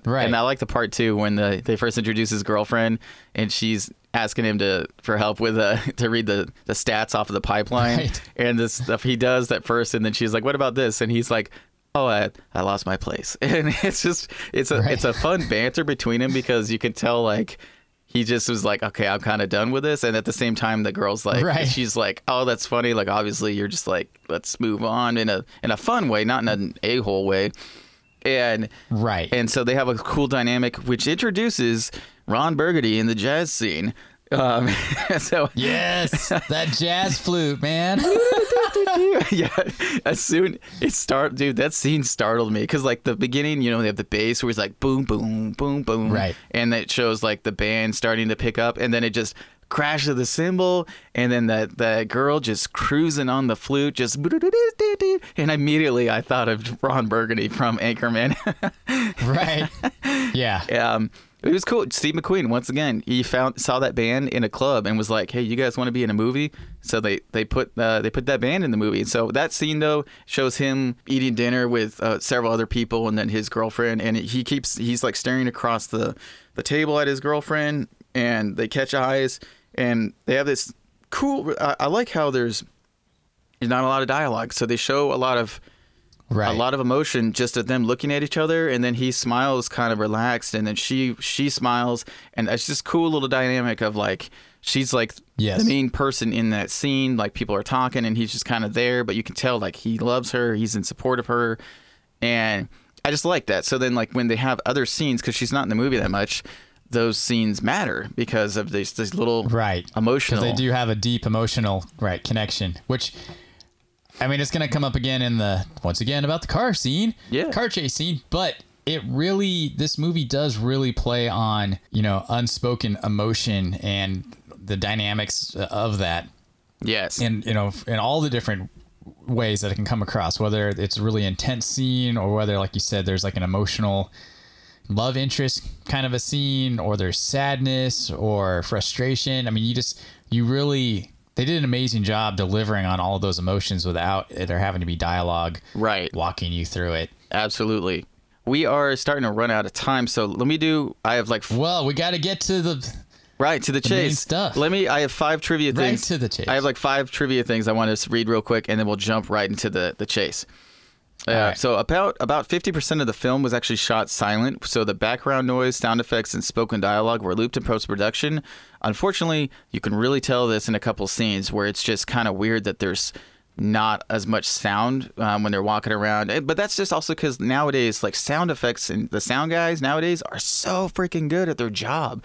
Right. And I like the part too when the they first introduce his girlfriend and she's asking him to for help with uh to read the the stats off of the pipeline Right. and the stuff he does that first and then she's like, "What about this?" And he's like. Oh, I, I lost my place, and it's just it's a Right. it's a fun banter between them because you can tell like he just was like, okay, I'm kind of done with this. And at the same time, the girl's like, Right. she's like, oh, that's funny. Like, obviously, you're just like, let's move on in a in a fun way, not in an a hole way. And Right. and so they have a cool dynamic, which introduces Ron Burgundy in the jazz scene. Um, so yes, that jazz flute, man. yeah, as soon it start, dude, that scene startled me because like the beginning, you know, they have the bass where it's like boom, boom, boom, boom, Right. and it shows like the band starting to pick up, and then it just crashes the cymbal, and then that that girl just cruising on the flute, just and immediately I thought of Ron Burgundy from Anchorman. right. Yeah. um, it was cool. Steve McQueen once again. He found saw that band in a club and was like, "Hey, you guys want to be in a movie?" So they they put uh, they put that band in the movie. So that scene though shows him eating dinner with uh, several other people and then his girlfriend, and he keeps he's like staring across the the table at his girlfriend, and they catch eyes, and they have this cool. I, I like how there's there's not a lot of dialogue, so they show a lot of Right. a lot of emotion just at them looking at each other and then he smiles kind of relaxed and then she she smiles and it's just cool little dynamic of like she's like Yes. the main person in that scene like people are talking and he's just kind of there but you can tell like he loves her he's in support of her and i just like that so then like when they have other scenes because she's not in the movie that much those scenes matter because of these these little Right. emotional they do have a deep emotional right connection, which I mean, it's going to come up again in the once again about the car scene, Yeah. car chase scene. But it really, this movie does really play on you know unspoken emotion and the dynamics uh, of that, yes and you know, in all the different ways that it can come across. Whether it's a really intense scene or whether, like you said, there's like an emotional love interest kind of a scene or there's sadness or frustration. I mean, you just you really they did an amazing job delivering on all of those emotions without there having to be dialogue right walking you through it. absolutely we are starting to run out of time so let me do i have like Well, we got to get to the Right to the, main chase. stuff. Let me. I have five trivia things. Right to the chase. I have like five trivia things I want to read real quick, and then we'll jump right into the the chase. Uh, right. So about about fifty percent of the film was actually shot silent. So the background noise, sound effects, and spoken dialogue were looped in post production. Unfortunately, you can really tell this in a couple scenes where it's just kind of weird that there's not as much sound um, when they're walking around. Eh, But that's just also because nowadays, like sound effects and the sound guys nowadays are so freaking good at their job.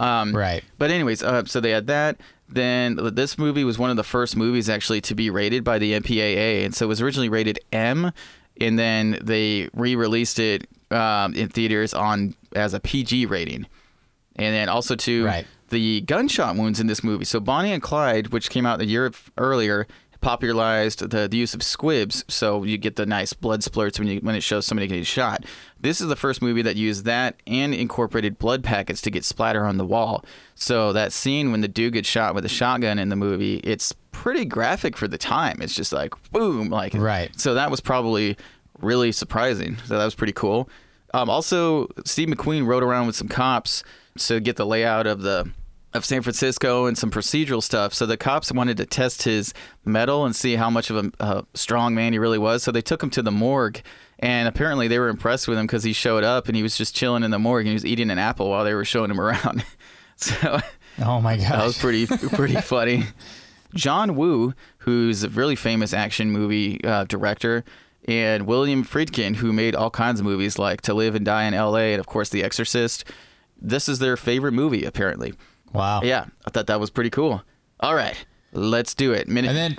Um, Right. But anyways, uh, so they had that. Then this movie was one of the first movies actually to be rated by the MPAA, and so it was originally rated M, and then they re-released it um, in theaters on as a PG rating, and then also to Right. the gunshot wounds in this movie. So Bonnie and Clyde, which came out a year earlier, popularized the, the use of squibs, so you get the nice blood splurts when you when it shows somebody getting shot. This is the first movie that used that and incorporated blood packets to get splatter on the wall. So that scene when the dude gets shot with a shotgun in the movie, it's pretty graphic for the time. It's just like boom, like Right. So that was probably really surprising. So that was pretty cool. Um, also, Steve McQueen rode around with some cops to get the layout of the of San Francisco and some procedural stuff. So the cops wanted to test his mettle and see how much of a uh, strong man he really was. So they took him to the morgue, and apparently they were impressed with him because he showed up and he was just chilling in the morgue and he was eating an apple while they were showing him around. so Oh my god, that was pretty pretty funny. John Woo, who's a really famous action movie uh, director, and William Friedkin, who made all kinds of movies like To Live and Die in L.A. and of course The Exorcist. This is their favorite movie, apparently. Wow. Yeah, I thought that was pretty cool. All right, let's do it. Minute. And then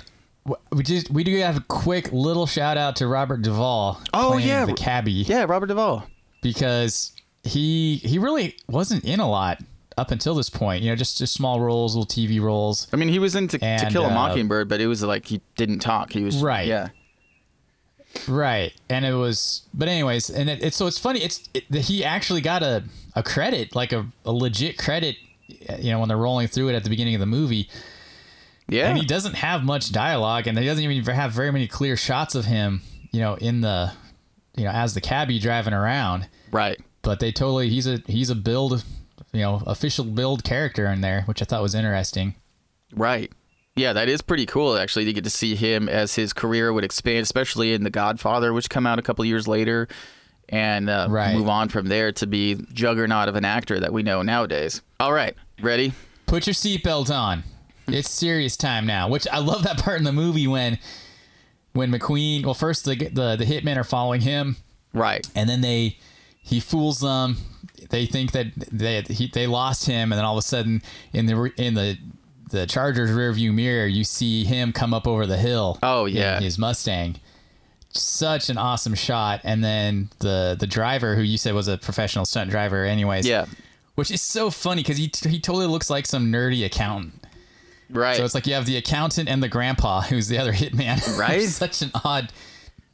we just we do have a quick little shout out to Robert Duvall. Oh, yeah. the cabbie. yeah, Robert Duvall. because he he really wasn't in a lot up until this point. You know, just just small roles, little TV roles. I mean, he was in To, to Kill a uh, Mockingbird, but it was like he didn't talk. He was Right. Yeah. Right, and it was, but anyways, and it, it's so it's funny. It's it, that he actually got a a credit, like a, a legit credit. You know, when they're rolling through it at the beginning of the movie, Yeah. and he doesn't have much dialogue, and he doesn't even have very many clear shots of him. You know, in the, you know, as the cabbie driving around. right. But they totally he's a he's a billed, you know, official billed character in there, which I thought was interesting. Right. Yeah, that is pretty cool actually to get to see him as his career would expand, especially in The Godfather, which come out a couple years later, and uh, Right. move on from there to be juggernaut of an actor that we know nowadays. All right, Ready? Put your seatbelt on. It's serious time now. Which I love that part in the movie when when McQueen. Well, first the the the hitmen are following him, Right. and then they he fools them. They think that they he, they lost him, and then all of a sudden in the in the the Charger's rearview mirror, you see him come up over the hill. Oh, in yeah. his Mustang. Such an awesome shot, and then the the driver who you said was a professional stunt driver, anyways. Yeah. Which is so funny because he he totally looks like some nerdy accountant. Right. So it's like you have the accountant and the grandpa, who's the other hitman. Right. Such an odd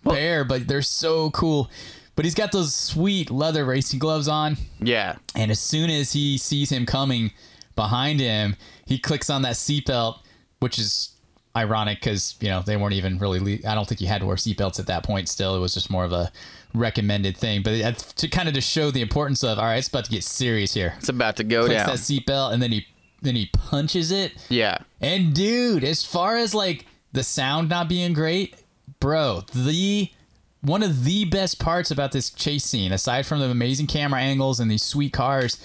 pair, but they're so cool. But he's got those sweet leather racing gloves on, yeah. and as soon as he sees him coming behind him, he clicks on that seatbelt, which is ironic because you know they weren't even really. Le- I don't think you had to wear seatbelts at that point. Still, it was just more of a recommended thing. But it, to kind of just show the importance of all right, it's about to get serious here. It's about to go Clicks down. that seatbelt, and then he then he punches it. Yeah. And dude, as far as like the sound not being great, bro, the one of the best parts about this chase scene, aside from the amazing camera angles and these sweet cars,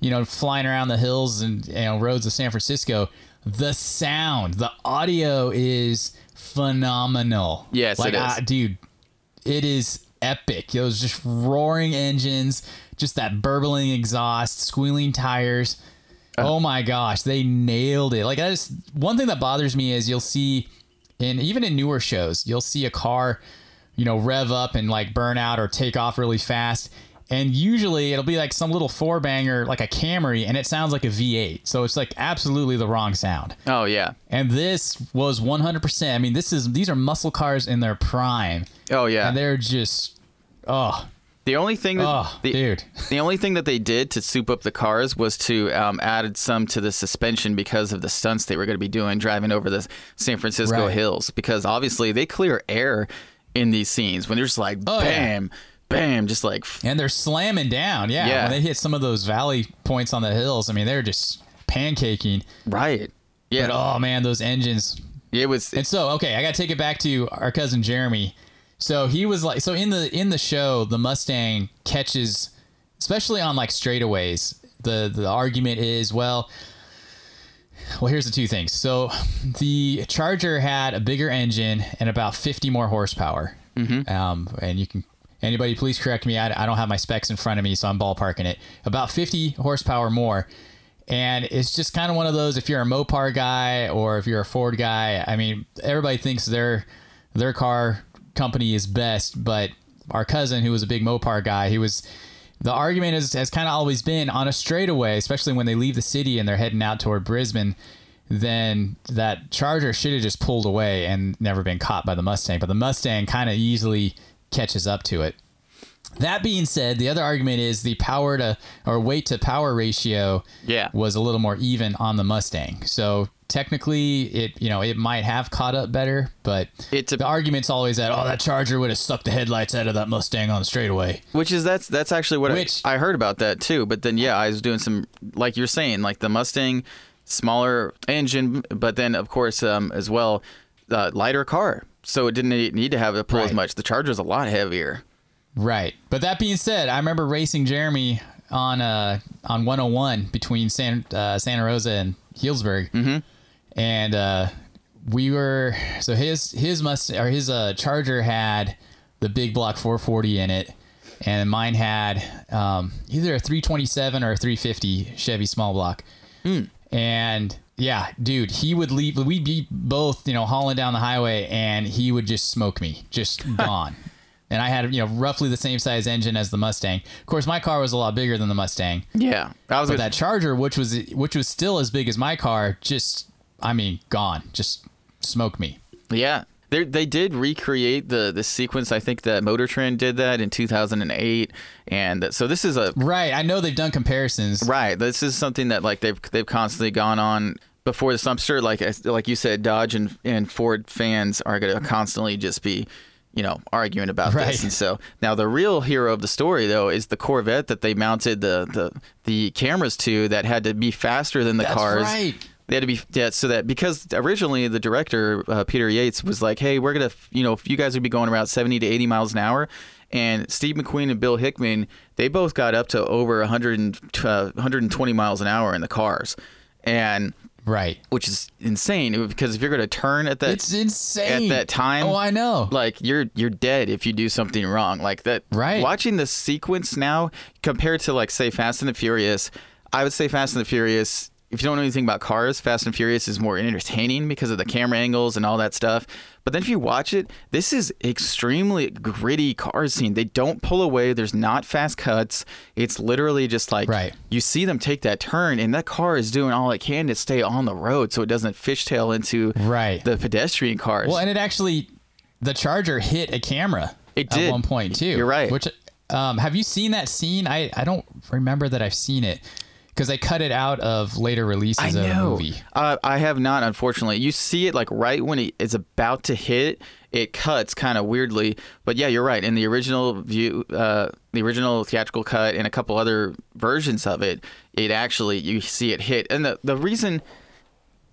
you know, flying around the hills and you know roads of San Francisco, the sound, the audio is phenomenal. Yes, like, it is. ah, dude, it is epic. It was just roaring engines, just that burbling exhaust, squealing tires. Uh. oh my gosh, they nailed it. Like I just one thing that bothers me is you'll see in even in newer shows, you'll see a car, you know, rev up and like burn out or take off really fast. And usually it'll be like some little four banger, like a Camry, and it sounds like a V8. So it's like absolutely the wrong sound. Oh yeah. And this was 100%. I mean, this is these are muscle cars in their prime, Oh yeah. and they're just oh The only thing that oh the, dude. the only thing that they did to soup up the cars was to um, added some to the suspension because of the stunts they were going to be doing driving over the San Francisco Right. hills. Because obviously they clear air in these scenes when they're just like Oh, yeah. Bam, just like And they're slamming down. Yeah. Yeah. When they hit some of those valley points on the hills, I mean, they're just pancaking. right. Yeah, But oh man, those engines. it was. And so, okay, I got to take it back to our cousin Jeremy. So he was like, so in the in the show, the Mustang catches, especially on like straightaways. The the argument is well. Well, here's the two things. So, the Charger had a bigger engine and about 50 more horsepower. Mm-hmm. Um, and you can anybody please correct me. I, I don't have my specs in front of me, so I'm ballparking it. About 50 horsepower more. And it's just kind of one of those. If you're a Mopar guy or if you're a Ford guy, I mean, everybody thinks their their car company is best. But our cousin, who was a big Mopar guy, he was. The argument is, has kind of always been on a straightaway, especially when they leave the city and they're heading out toward Brisbane. Then that Charger should have just pulled away and never been caught by the Mustang. But the Mustang kind of easily catches up to it. That being said, the other argument is the power to or weight to power ratio Yeah. was a little more even on the Mustang. So technically it you know it might have caught up better, but It's a- the argument's always that oh that Charger would have sucked the headlights out of that Mustang on the straightaway. Which is that's that's actually what Which- I, I heard about that too. But then yeah, I was doing some like you're saying, like the Mustang, smaller engine, but then of course um, as well, uh, lighter car. So it didn't need to have a pull as much. The Charger's a lot heavier. Right. But that being said, I remember racing Jeremy on uh on 101 between San uh, Santa Rosa and Healdsburg. Mm-hmm. And uh we were so his his must or his uh Charger had the big block 440 in it and mine had um either a 327 or a 350 Chevy small block. And yeah, dude, he would leave. We'd be both, you know, hauling down the highway, and he would just smoke me, just gone. And I had, you know, roughly the same size engine as the Mustang. Of course, my car was a lot bigger than the Mustang, Yeah, I was but that Charger, which was which was still as big as my car, just, I mean, gone, just smoke me. yeah. They they did recreate the the sequence. I think that Motor Trend did that in 2008, and so this is a Right. I know they've done comparisons. Right. This is something that like they've they've constantly gone on before this. I'm sure like like you said, Dodge and, and Ford fans are going to constantly just be, you know, arguing about Right. this. And so now the real hero of the story though is the Corvette that they mounted the the, the cameras to that had to be faster than the That's cars. right. They had to be yeah, so that because originally the director uh, Peter Yates was like, hey, we're gonna you know if you guys would be going around 70 to 80 miles an hour, And Steve McQueen and Bill Hickman, they both got up to over 100 and, uh, 120 miles an hour in the cars, and Right. which is insane because if you're going to turn at that It's insane. at that time, Oh, I know. like you're you're dead if you do something wrong like that. Right. Watching the sequence now compared to like say Fast and the Furious, I would say Fast and the Furious. If you don't know anything about cars, Fast and Furious is more entertaining because of the camera angles and all that stuff. But then if you watch it, this is extremely gritty car scene. They don't pull away. There's not fast cuts. It's literally just like Right. you see them take that turn, and that car is doing all it can to stay on the road so it doesn't fishtail into Right. the pedestrian cars. Well, and it actually, the Charger hit a camera. It at did. one point too. You're right. Which, um, have you seen that scene? I I don't remember that I've seen it because they cut it out of later releases I of the movie. Uh, I have not, unfortunately. You see it like right when it is about to hit, it cuts kind of weirdly. But yeah, you're right. In the original view, uh, the original theatrical cut, and a couple other versions of it, it actually you see it hit. And the the reason.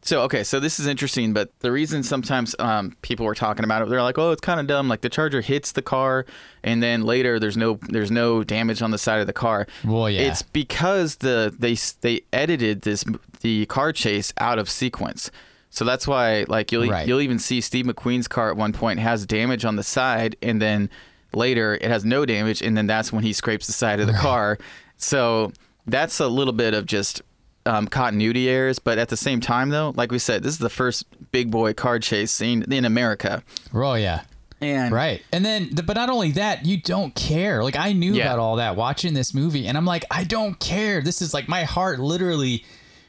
So okay, so this is interesting, but the reason sometimes um, people were talking about it, they're like, "Oh, it's kind of dumb." Like the Charger hits the car, and then later there's no there's no damage on the side of the car. Well, yeah. It's because the they they edited this the car chase out of sequence. So that's why like you'll Right. you'll even see Steve McQueen's car at one point has damage on the side and then later it has no damage and then that's when he scrapes the side of the car. So that's a little bit of just um, continuity errors, but at the same time though, like we said, this is the first big boy car chase scene in America. Oh yeah. And Right. And then, but not only that, you don't care. Like, I knew Yeah. about all that watching this movie, and I'm like, I don't care. This is like my heart literally,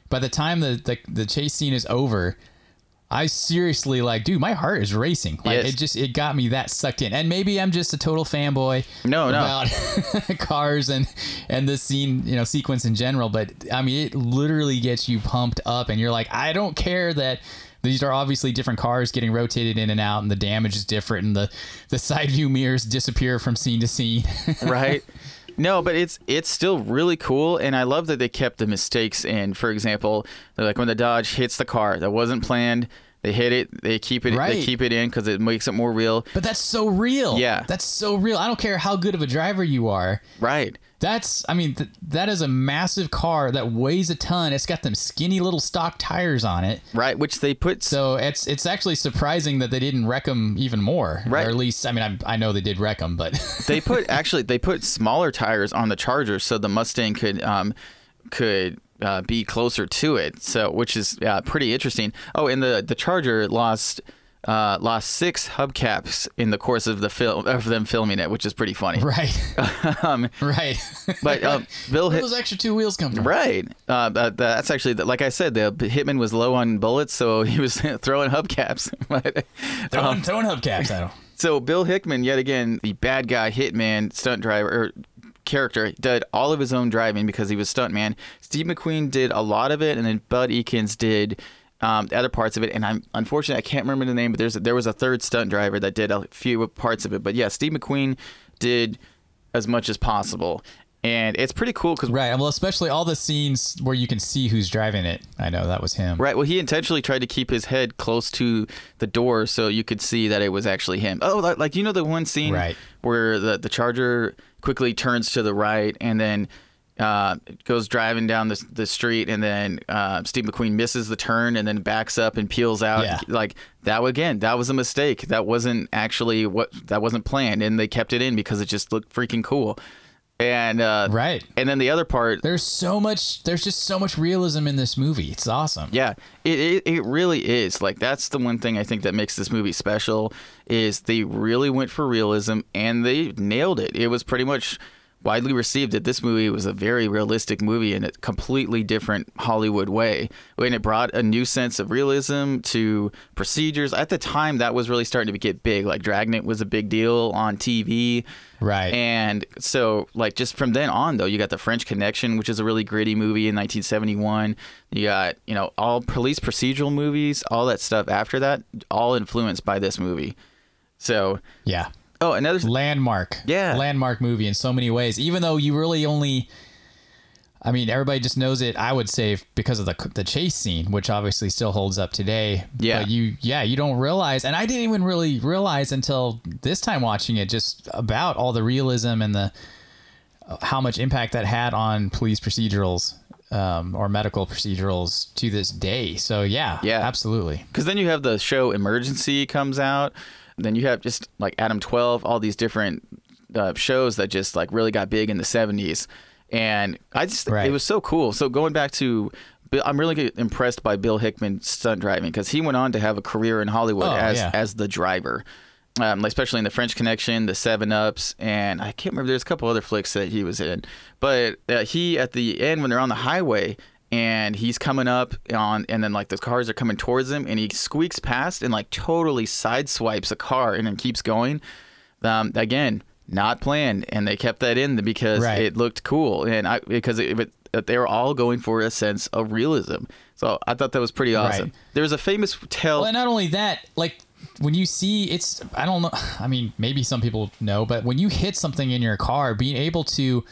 by the time the, the, the chase scene is over, I seriously, like, dude, my heart is racing. Like, Yes. it just, it got me that sucked in. And maybe I'm just a total fanboy No, no. about cars and, and the scene, you know, sequence in general. But I mean, it literally gets you pumped up, and you're like, I don't care that these are obviously different cars getting rotated in and out, and the damage is different, and the the side view mirrors disappear from scene to scene. right? No, but it's it's still really cool, and I love that they kept the mistakes in. For example, they're like when the Dodge hits the car, that wasn't planned. They hit it. They keep it. They keep it in because it makes it more real. but that's so real. Yeah. that's so real. I don't care how good of a driver you are. Right. That's, I mean, th- that is a massive car that weighs a ton. It's got them skinny little stock tires on it. Right. Which they put. So it's it's actually surprising that they didn't wreck them even more. Right. Or at least, I mean, I, I know they did wreck them, but they put actually they put smaller tires on the Charger so the Mustang could um could uh, be closer to it. So which is uh, pretty interesting. Oh, and the the Charger lost. Uh, lost six hubcaps in the course of the film of them filming it, which is pretty funny. right, Um, right. but um, Bill Where hit, those extra two wheels come from? Right. Uh, that, that's actually like I said, the Hitman was low on bullets, so he was throwing hubcaps. But, Throwing, throwing hubcaps at so Bill Hickman, yet again, the bad guy hitman stunt driver or character, did all of his own driving because he was stuntman. Steve McQueen did a lot of it, and then Bud Ekins did. Um, other parts of it, and I'm unfortunately I can't remember the name, but there's a, there was a third stunt driver that did a few parts of it. But yeah, Steve McQueen did as much as possible, and it's pretty cool because Right. Well, especially all the scenes where you can see who's driving it. I know that was him. Right. Well, he intentionally tried to keep his head close to the door so you could see that it was actually him. Oh, like, like you know the one scene Right. where the the Charger quickly turns to the right and then uh, goes driving down the the street and then uh, Steve McQueen misses the turn and then backs up and peels out. Yeah. Like that again, that was a mistake. That wasn't actually what that wasn't planned, and they kept it in because it just looked freaking cool. And uh, Right. And then the other part, There's so much. There's just so much realism in this movie. It's awesome. Yeah, it, it it really is. Like that's the one thing I think that makes this movie special is they really went for realism and they nailed it. It was pretty much widely received that this movie was a very realistic movie in a completely different Hollywood way. And it brought a new sense of realism to procedures. At the time that was really starting to get big. Like Dragnet was a big deal on TV. Right. And so, like, just from then on, though, you got The French Connection, which is a really gritty movie in 1971. You got, you know, all police procedural movies, all that stuff after that, all influenced by this movie. So, yeah. Oh, another. Landmark. Yeah. Landmark movie in so many ways. Even though you really only. I mean, everybody just knows it. I would say because of the the chase scene, which obviously still holds up today. Yeah. But you, yeah, you don't realize, and I didn't even really realize until this time watching it, just about all the realism and the how much impact that had on police procedurals um, or medical procedurals to this day. So yeah, Yeah. absolutely. Because then you have the show Emergency comes out. Then you have just like Adam 12, all these different uh, shows that just like really got big in the 70s. And I just, Right. it was so cool. So going back to, I'm really impressed by Bill Hickman stunt driving because he went on to have a career in Hollywood Oh, as, yeah. as the driver. Um, especially in the French Connection, the Seven Ups, and I can't remember. There's a couple other flicks that he was in, but uh, he at the end when they're on the highway and he's coming up on, and then like the cars are coming towards him, and he squeaks past and like totally sideswipes a car and then keeps going. Um, again, not planned, and they kept that in because Right. it looked cool, and I because it, it, they were all going for a sense of realism. So I thought that was pretty awesome. Right. There was a famous tell. Well, and not only that, like when you see it's, I don't know. I mean, maybe some people know, but when you hit something in your car, being able to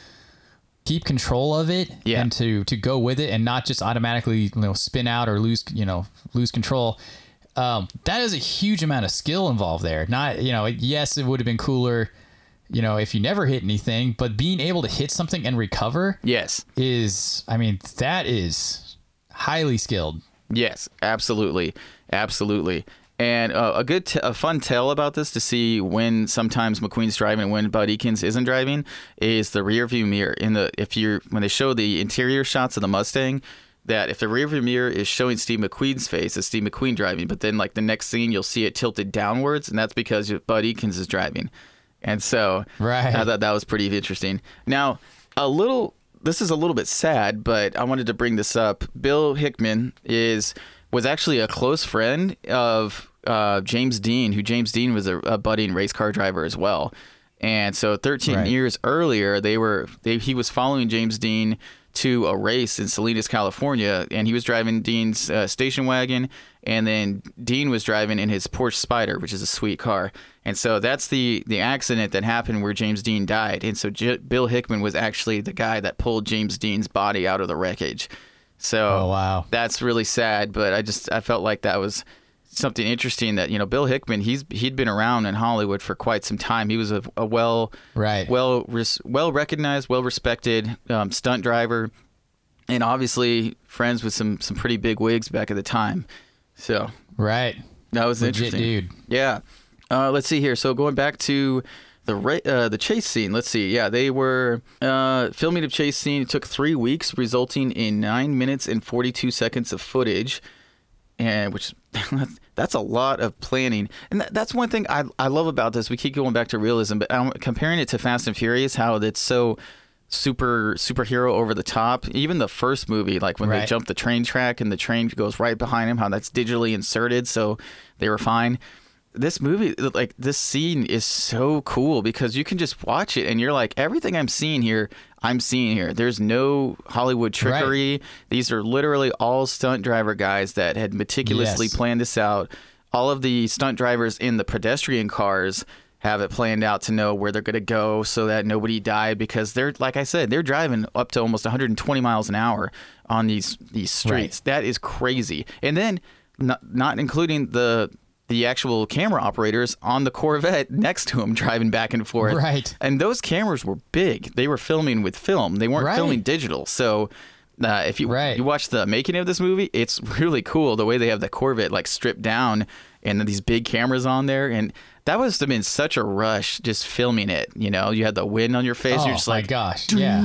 keep control of it Yeah. and to to go with it and not just automatically you know spin out or lose you know lose control. Um, that is a huge amount of skill involved there. Not you know, yes, it would have been cooler, you know, if you never hit anything, but being able to hit something and recover yes, is, I mean, that is highly skilled. Yes, absolutely, absolutely. And uh, a good, t- a fun tell about this to see when sometimes McQueen's driving and when Bud Ekins isn't driving is the rear view mirror. In the if you're when they show the interior shots of the Mustang, that if the rear view mirror is showing Steve McQueen's face, it's Steve McQueen driving. But then like the next scene, you'll see it tilted downwards, and that's because Bud Ekins is driving. And so Right. I thought that was pretty interesting. Now, a little this is a little bit sad, but I wanted to bring this up. Bill Hickman is was actually a close friend of uh, James Dean, who James Dean was a, a budding race car driver as well. And so 13 Right. years earlier, they were they, he was following James Dean to a race in Salinas, California, and he was driving Dean's uh, station wagon, and then Dean was driving in his Porsche Spider, which is a sweet car. And so that's the the accident that happened where James Dean died. And so J- Bill Hickman was actually the guy that pulled James Dean's body out of the wreckage. So Oh, wow. that's really sad. But I just I felt like that was something interesting that you know Bill Hickman he's he'd been around in Hollywood for quite some time. He was a, a well Right. well res- well recognized, well respected um, stunt driver, and obviously friends with some some pretty big wigs back at the time. So Right. that was Legit interesting, dude. Yeah. Uh, let's see here. So going back to the ra- uh, the chase scene. Let's see. Yeah, they were uh, filming the chase scene. It took three weeks, resulting in nine minutes and forty two seconds of footage, and which that's a lot of planning. And that, that's one thing I I love about this. We keep going back to realism, but I'm comparing it to Fast and Furious, how it's so super superhero over the top. Even the first movie, like when they jump the train track and the train goes right behind him, how that's digitally inserted, so they were fine. This movie, like this scene, is so cool because you can just watch it and you're like, everything I'm seeing here, I'm seeing here. There's no Hollywood trickery. These are literally all stunt driver guys that had meticulously Yes. planned this out. All of the stunt drivers in the pedestrian cars have it planned out to know where they're going to go so that nobody died because they're like I said they're driving up to almost 120 miles an hour on these these streets. That is crazy. And then not, not including the the actual camera operators on the Corvette next to him driving back and forth. Right. And those cameras were big. They were filming with film. They weren't Right. filming digital. So uh, if you Right. you watch the making of this movie, it's really cool the way they have the Corvette like stripped down and then these big cameras on there and that must have been such a rush just filming it. You know, you had the wind on your face. Oh you're just my like, gosh. Yeah.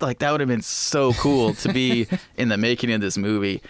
like that would have been so cool to be in the making of this movie.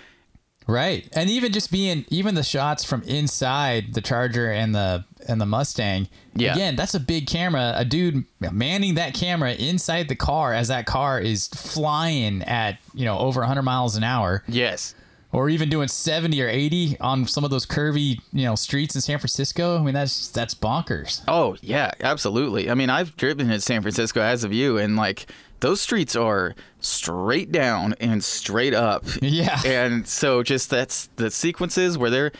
Right. And even just being even the shots from inside the Charger and the and the Mustang. Yeah. Again, that's a big camera. A dude manning that camera inside the car as that car is flying at, you know, over 100 miles an hour Yes. or even doing 70 or 80 on some of those curvy, you know, streets in San Francisco. I mean, that's that's bonkers. Oh yeah, absolutely. I mean, I've driven in San Francisco as of you, and like those streets are straight down and straight up. Yeah. And so just that's the sequences where they're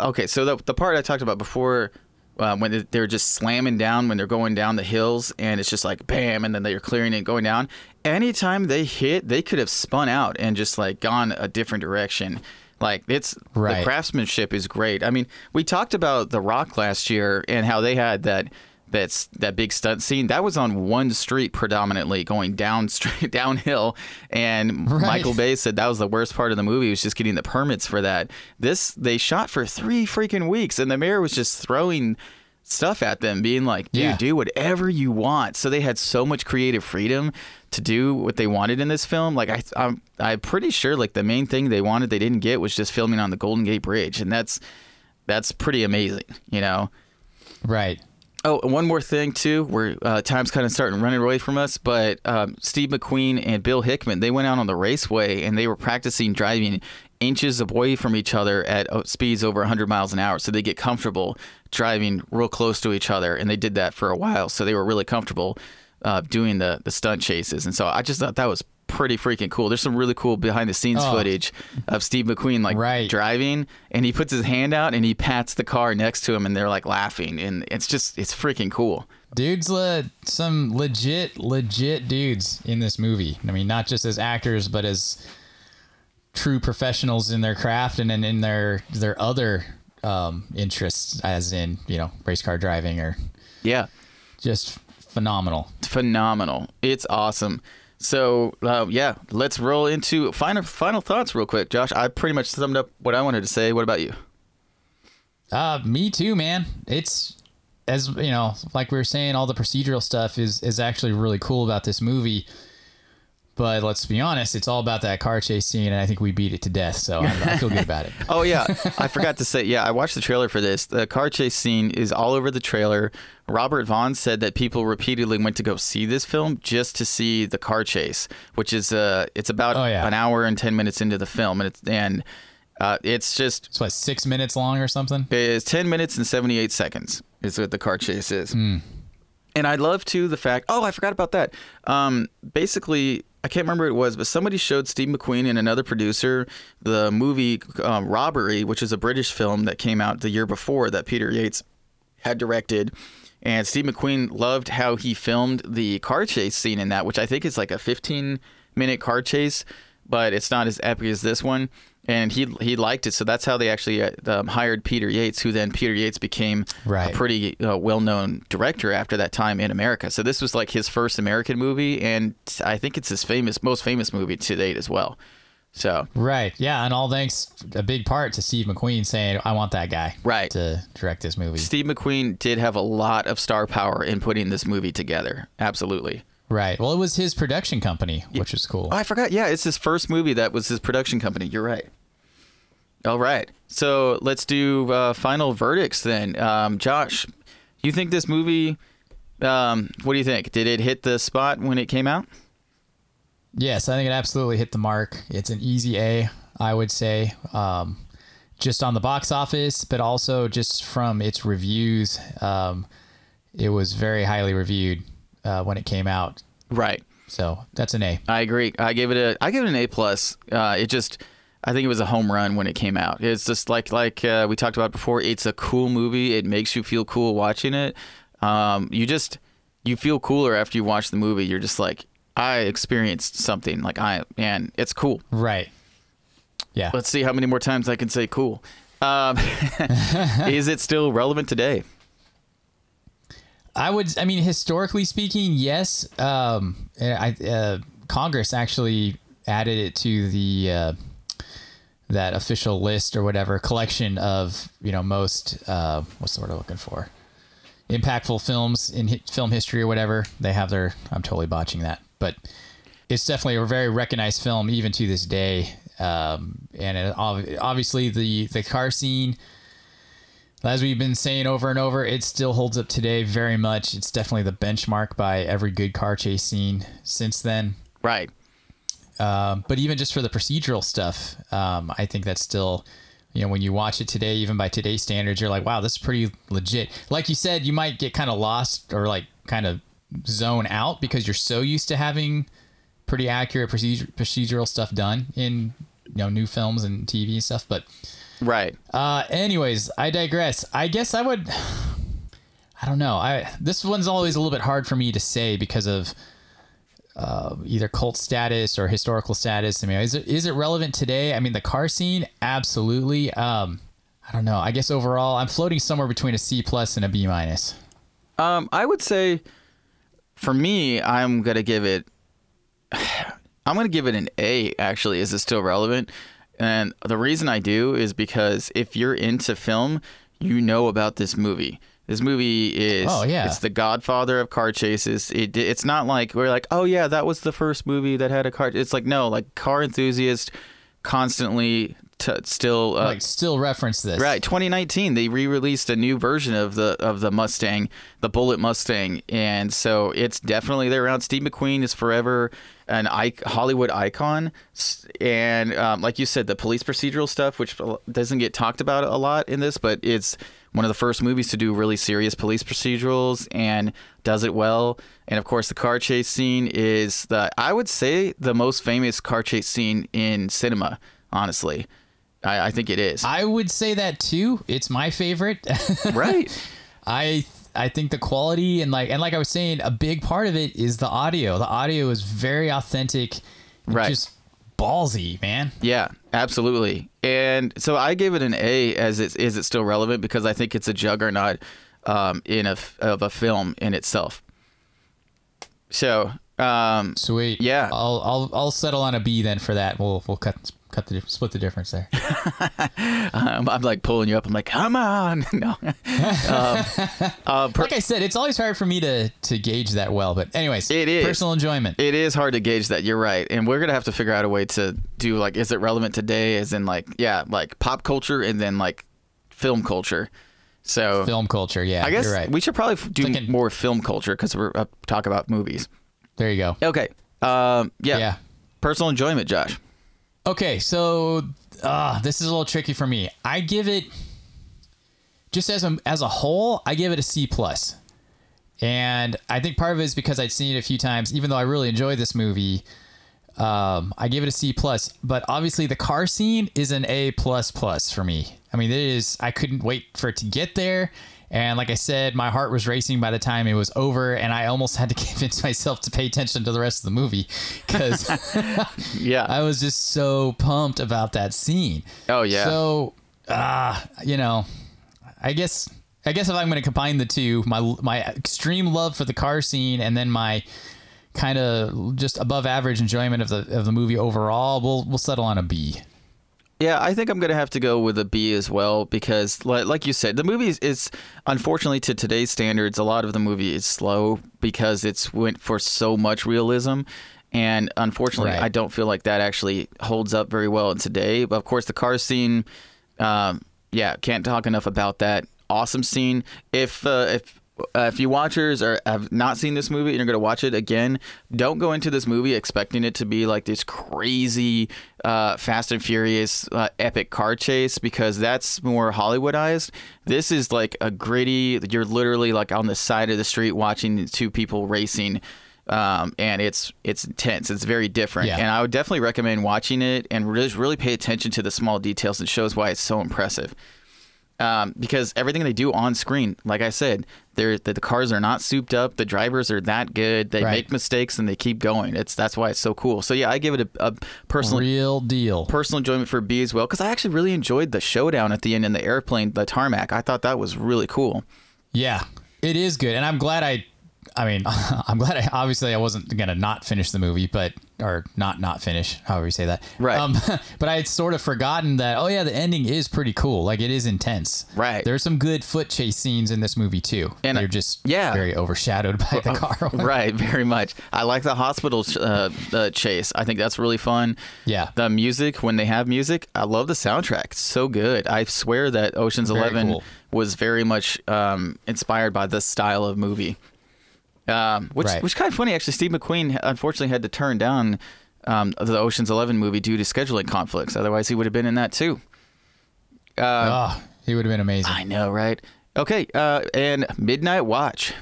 okay. So the the part I talked about before uh, when they- they're just slamming down when they're going down the hills, and it's just like bam, and then they're clearing it going down. Anytime they hit, they could have spun out and just like gone a different direction. Like it's the craftsmanship is great. I mean, we talked about The Rock last year and how they had that that's that big stunt scene that was on one street predominantly going down straight downhill and Right. michael bay said that was the worst part of the movie was just getting the permits for that this they shot for three freaking weeks and the mayor was just throwing stuff at them being like dude Yeah. do whatever you want so they had so much creative freedom to do what they wanted in this film like I, I'm, I'm pretty sure like the main thing they wanted they didn't get was just filming on the golden gate bridge and that's that's pretty amazing you know Right. Oh, one more thing too. Where uh, time's kind of starting running away from us, but um, Steve McQueen and Bill Hickman they went out on the raceway and they were practicing driving inches away from each other at uh, speeds over 100 miles an hour, so they get comfortable driving real close to each other. And they did that for a while, so they were really comfortable uh, doing the the stunt chases. And so I just thought that was pretty freaking cool. There's some really cool behind the scenes Oh. footage of Steve McQueen like Right. driving and he puts his hand out and he pats the car next to him and they're like laughing and it's just it's freaking cool. Dudes, le- some legit, legit dudes in this movie. I mean, not just as actors, but as true professionals in their craft and in, in their their other um, interests, as in you know race car driving or Yeah. just phenomenal. Phenomenal. It's awesome. So uh, yeah, let's roll into final final thoughts real quick, Josh. I pretty much summed up what I wanted to say. What about you? Uh, me too, man. It's as you know, like we were saying, all the procedural stuff is is actually really cool about this movie. But let's be honest, it's all about that car chase scene, and I think we beat it to death. So I, I feel good about it. Oh yeah, I forgot to say. Yeah, I watched the trailer for this. The car chase scene is all over the trailer. Robert Vaughn said that people repeatedly went to go see this film just to see the car chase, which is uh, it's about Oh, yeah. an hour and ten minutes into the film, and it's and uh, it's just It's what six minutes long or something. It's 10 minutes and 78 seconds is what the car chase is. And I love too the fact. Oh, I forgot about that. Um, basically, I can't remember it was, but somebody showed Steve McQueen and another producer the movie um, Robbery, which is a British film that came out the year before that Peter Yates had directed. And Steve McQueen loved how he filmed the car chase scene in that, which I think is like a 15 minute car chase, but it's not as epic as this one. And he he liked it, so that's how they actually uh, um, hired Peter Yates, who then Peter Yates became Right. a pretty uh, well known director after that time in America. So this was like his first American movie, and I think it's his famous most famous movie to date as well. So Right. Yeah, and all thanks a big part to Steve McQueen saying, "I want that guy." Right. To direct this movie. Steve McQueen did have a lot of star power in putting this movie together. Absolutely. Right. Well, it was his production company, which is cool. Oh, I forgot. Yeah, it's his first movie that was his production company. You're right. All right. So let's do uh, final verdicts then. Um, Josh, you think this movie? Um, what do you think? Did it hit the spot when it came out? Yes, I think it absolutely hit the mark. It's an easy A, I would say. Um, just on the box office, but also just from its reviews. Um, it was very highly reviewed uh, when it came out. Right. So that's an A. I agree. I gave it a I give it an A plus. Uh, it just I think it was a home run when it came out. It's just like like uh, we talked about before. It's a cool movie. It makes you feel cool watching it. Um, you just you feel cooler after you watch the movie. You're just like I experienced something. Like I and it's cool. Right. Yeah. Let's see how many more times I can say cool. Um, is it still relevant today? I would. I mean, historically speaking, yes. Um, I uh, Congress actually added it to the uh, that official list or whatever collection of you know most uh, what's the word I'm looking for impactful films in hi- film history or whatever. They have their. I'm totally botching that, but it's definitely a very recognized film even to this day. Um, and it, obviously the the car scene as we've been saying over and over, it still holds up today very much. It's definitely the benchmark by every good car chase scene since then. Right. Um, but even just for the procedural stuff, um, I think that's still, you know, when you watch it today, even by today's standards, you're like, wow, this is pretty legit. Like you said, you might get kind of lost or like kind of zone out because you're so used to having pretty accurate procedure, procedural stuff done in, you know, new films and TV and stuff. But Right. uh, anyways, I digress. I guess I would. I don't know. I this one's always a little bit hard for me to say because of uh, either cult status or historical status. I mean, is it is it relevant today? I mean, the car scene, absolutely. Um, I don't know. I guess overall, I'm floating somewhere between a C plus and a B minus. Um, I would say, for me, I'm gonna give it. I'm gonna give it an A. Actually, is it still relevant? And the reason I do is because if you're into film, you know about this movie. This movie is Oh, yeah. it's the godfather of car chases. It it's not like we're like, "Oh yeah, that was the first movie that had a car." It's like no, like car enthusiasts constantly t- still uh, like, still reference this. Right, 2019 they re-released a new version of the of the Mustang, the Bullitt Mustang, and so it's definitely there around. Steve McQueen is forever an ic- Hollywood icon, and um, like you said, the police procedural stuff, which doesn't get talked about a lot in this, but it's one of the first movies to do really serious police procedurals and does it well. And of course, the car chase scene is the I would say the most famous car chase scene in cinema. Honestly, I, I think it is. I would say that too. It's my favorite. right. I I think the quality and like and like I was saying, a big part of it is the audio. The audio is very authentic, Right. Just ballsy, man. Yeah, absolutely. And so I gave it an A as it is it still relevant because I think it's a juggernaut um, in a of a film in itself. So um, Sweet. Yeah. I'll I'll I'll settle on a B then for that. We'll we'll cut cut the split the difference there. I'm, I'm like pulling you up. I'm like, come on, no. um, uh, per- like I said, it's always hard for me to to gauge that well. But anyways, It is. personal enjoyment. it is hard to gauge that. You're right, and we're gonna have to figure out a way to do like, is it relevant today? As in like, yeah, like pop culture and then like film culture. So Film culture. Yeah, I guess you're right. we should probably do Thinking- more film culture because we're uh, talk about movies. there you go. Okay. Um, yeah. Yeah. Personal enjoyment, Josh. Okay, so uh, this is a little tricky for me. I give it just as a as a whole, I give it a C plus, and I think part of it is because I'd seen it a few times. Even though I really enjoyed this movie, um, I give it a C plus. But obviously, the car scene is an A plus plus for me. I mean, it is. I couldn't wait for it to get there. And like I said, my heart was racing by the time it was over, and I almost had to convince myself to pay attention to the rest of the movie because Yeah. I was just so pumped about that scene. Oh, yeah. So, ah, you know, I guess I guess if I'm going to combine the two, my my extreme love for the car scene and then my kind of just above average enjoyment of the of the movie overall, we'll we'll settle on a B. yeah, I think I'm gonna have to go with a B as well because, like, like you said, the movie is, is unfortunately to today's standards, a lot of the movie is slow because it's went for so much realism. And unfortunately, Right. I don't feel like that actually holds up very well in today. But of course, the car scene, um, yeah, can't talk enough about that awesome scene. If uh, if uh, if you watchers are have not seen this movie and you're gonna watch it again, don't go into this movie expecting it to be like this crazy, uh, Fast and Furious uh, epic car chase because that's more Hollywoodized. This is like a gritty. You're literally like on the side of the street watching two people racing. Um, and it's it's intense. It's very different, Yeah. and I would definitely recommend watching it and really really pay attention to the small details. It shows why it's so impressive um, because everything they do on screen, like I said, they're, the, the cars are not souped up. The drivers are that good. They Right. make mistakes and they keep going. It's that's why it's so cool. So yeah, I give it a, a personal Real deal. personal enjoyment for B as well because I actually really enjoyed the showdown at the end in the airplane, the tarmac. I thought that was really cool. Yeah, it is good, and I'm glad I. I mean, I'm glad I obviously I wasn't gonna not finish the movie, but or not not finish, however you say that. Right. Um, but I had sort of forgotten that. Oh yeah, the ending is pretty cool. Like it is intense. Right. There's some good foot chase scenes in this movie too. And, they're uh, just yeah. very overshadowed by the car. right, very much. I like the hospital uh, uh, chase. I think that's really fun. Yeah. The music, when they have music, I love the soundtrack. It's so good. I swear that Ocean's Very Eleven cool. was very much um, inspired by this style of movie. Um, which Right. which kind of funny actually. Steve McQueen unfortunately had to turn down um, the Ocean's Eleven movie due to scheduling conflicts. Otherwise, he would have been in that too. oh, he would have been amazing. I know, right? Okay, uh, and Midnight Watch.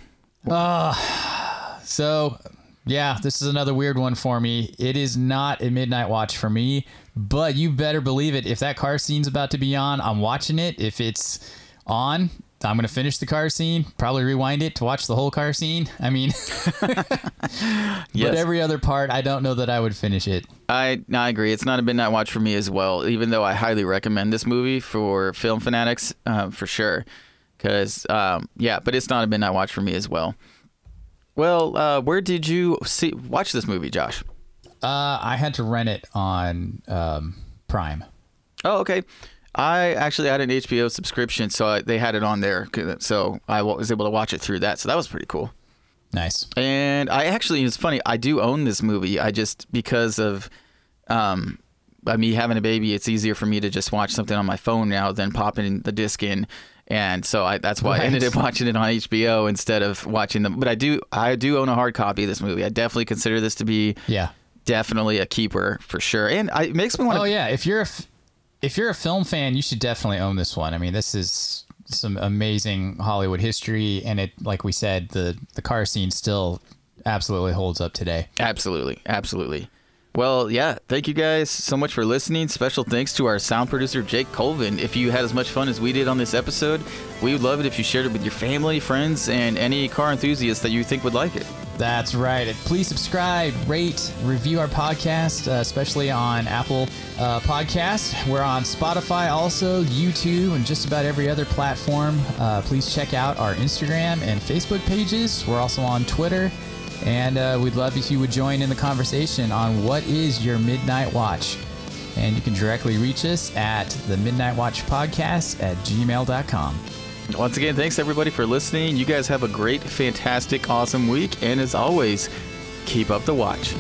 So, yeah, this is another weird one for me. It is not a midnight watch for me, but you better believe it. If that car scene's about to be on, I'm watching it. If it's on, I'm gonna finish the car scene, probably rewind it to watch the whole car scene. I mean, Yes. but every other part, I don't know that I would finish it. I no, I agree. It's not a midnight watch for me as well. Even though I highly recommend this movie for film fanatics, uh, for sure. Because um, yeah, but it's not a midnight watch for me as well. Well, uh, where did you see watch this movie, Josh? Uh, I had to rent it on um, Prime. Oh, okay. I actually had an HBO subscription, so I, they had it on there. So I was able to watch it through that. So that was pretty cool. Nice. And I actually, it's funny. I do own this movie. I just because of, um, by me having a baby, it's easier for me to just watch something on my phone now than popping the disc in. And so I, that's why I ended up watching it on HBO instead of watching them. But I do, I do own a hard copy of this movie. I definitely consider this to be Yeah. definitely a keeper for sure. And I, it makes me want to. Oh yeah, if you're a f- if you're a film fan, you should definitely own this one. I mean, this is some amazing Hollywood history, and it, like we said, the the car scene still absolutely holds up today. Absolutely, absolutely. Well, yeah, thank you guys so much for listening. Special thanks to our sound producer, Jake Colvin. If you had as much fun as we did on this episode, we would love it if you shared it with your family, friends, and any car enthusiasts that you think would like it. That's right. Please subscribe, rate, review our podcast, uh, especially on Apple uh, Podcast. We're on Spotify, also YouTube, and just about every other platform. Uh, please check out our Instagram and Facebook pages. We're also on Twitter. And uh, we'd love if you would join in the conversation on what is your midnight watch. And you can directly reach us at the Midnight Watch Podcast at gmail.com. Once again, thanks everybody for listening. You guys have a great, fantastic, awesome week. And as always, keep up the watch.